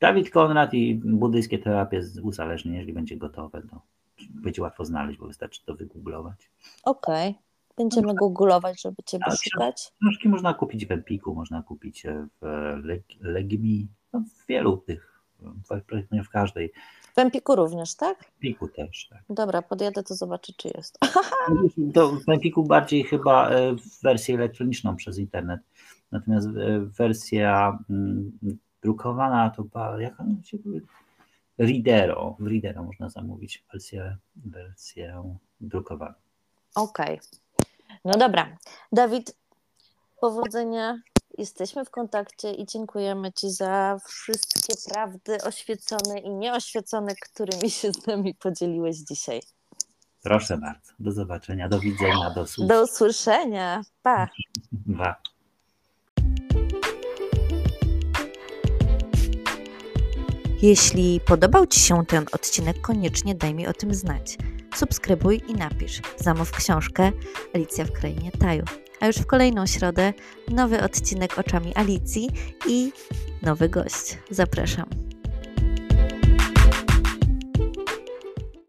Dawid Konrad i buddyjskie terapie uzależnień, jeżeli będzie gotowe, to będzie łatwo znaleźć, bo wystarczy to wygooglować. Okej. Okay. Będziemy googlować, żeby Ciebie tak, szukać. Książki można kupić w Empiku, można kupić w Legimi, no w wielu tych, w każdej. W Empiku również, tak? W Empiku też, tak. Dobra, podjadę to zobaczę, czy jest. To w Empiku bardziej chyba e, wersję elektroniczną przez internet, natomiast e, wersja mm, drukowana to jak ona się Readero, w Readero można zamówić wersję, wersję drukowaną. Okej. Okay. No dobra. Dawid, powodzenia. Jesteśmy w kontakcie i dziękujemy Ci za wszystkie prawdy oświecone i nieoświecone, którymi się z nami podzieliłeś dzisiaj. Proszę bardzo. Do zobaczenia, do widzenia, do usłyszenia. Do usłyszenia. Pa. pa. Jeśli podobał Ci się ten odcinek, koniecznie daj mi o tym znać subskrybuj i napisz. Zamów książkę Alicja w Krainie Taju. A już w kolejną środę nowy odcinek oczami Alicji i nowy gość. Zapraszam.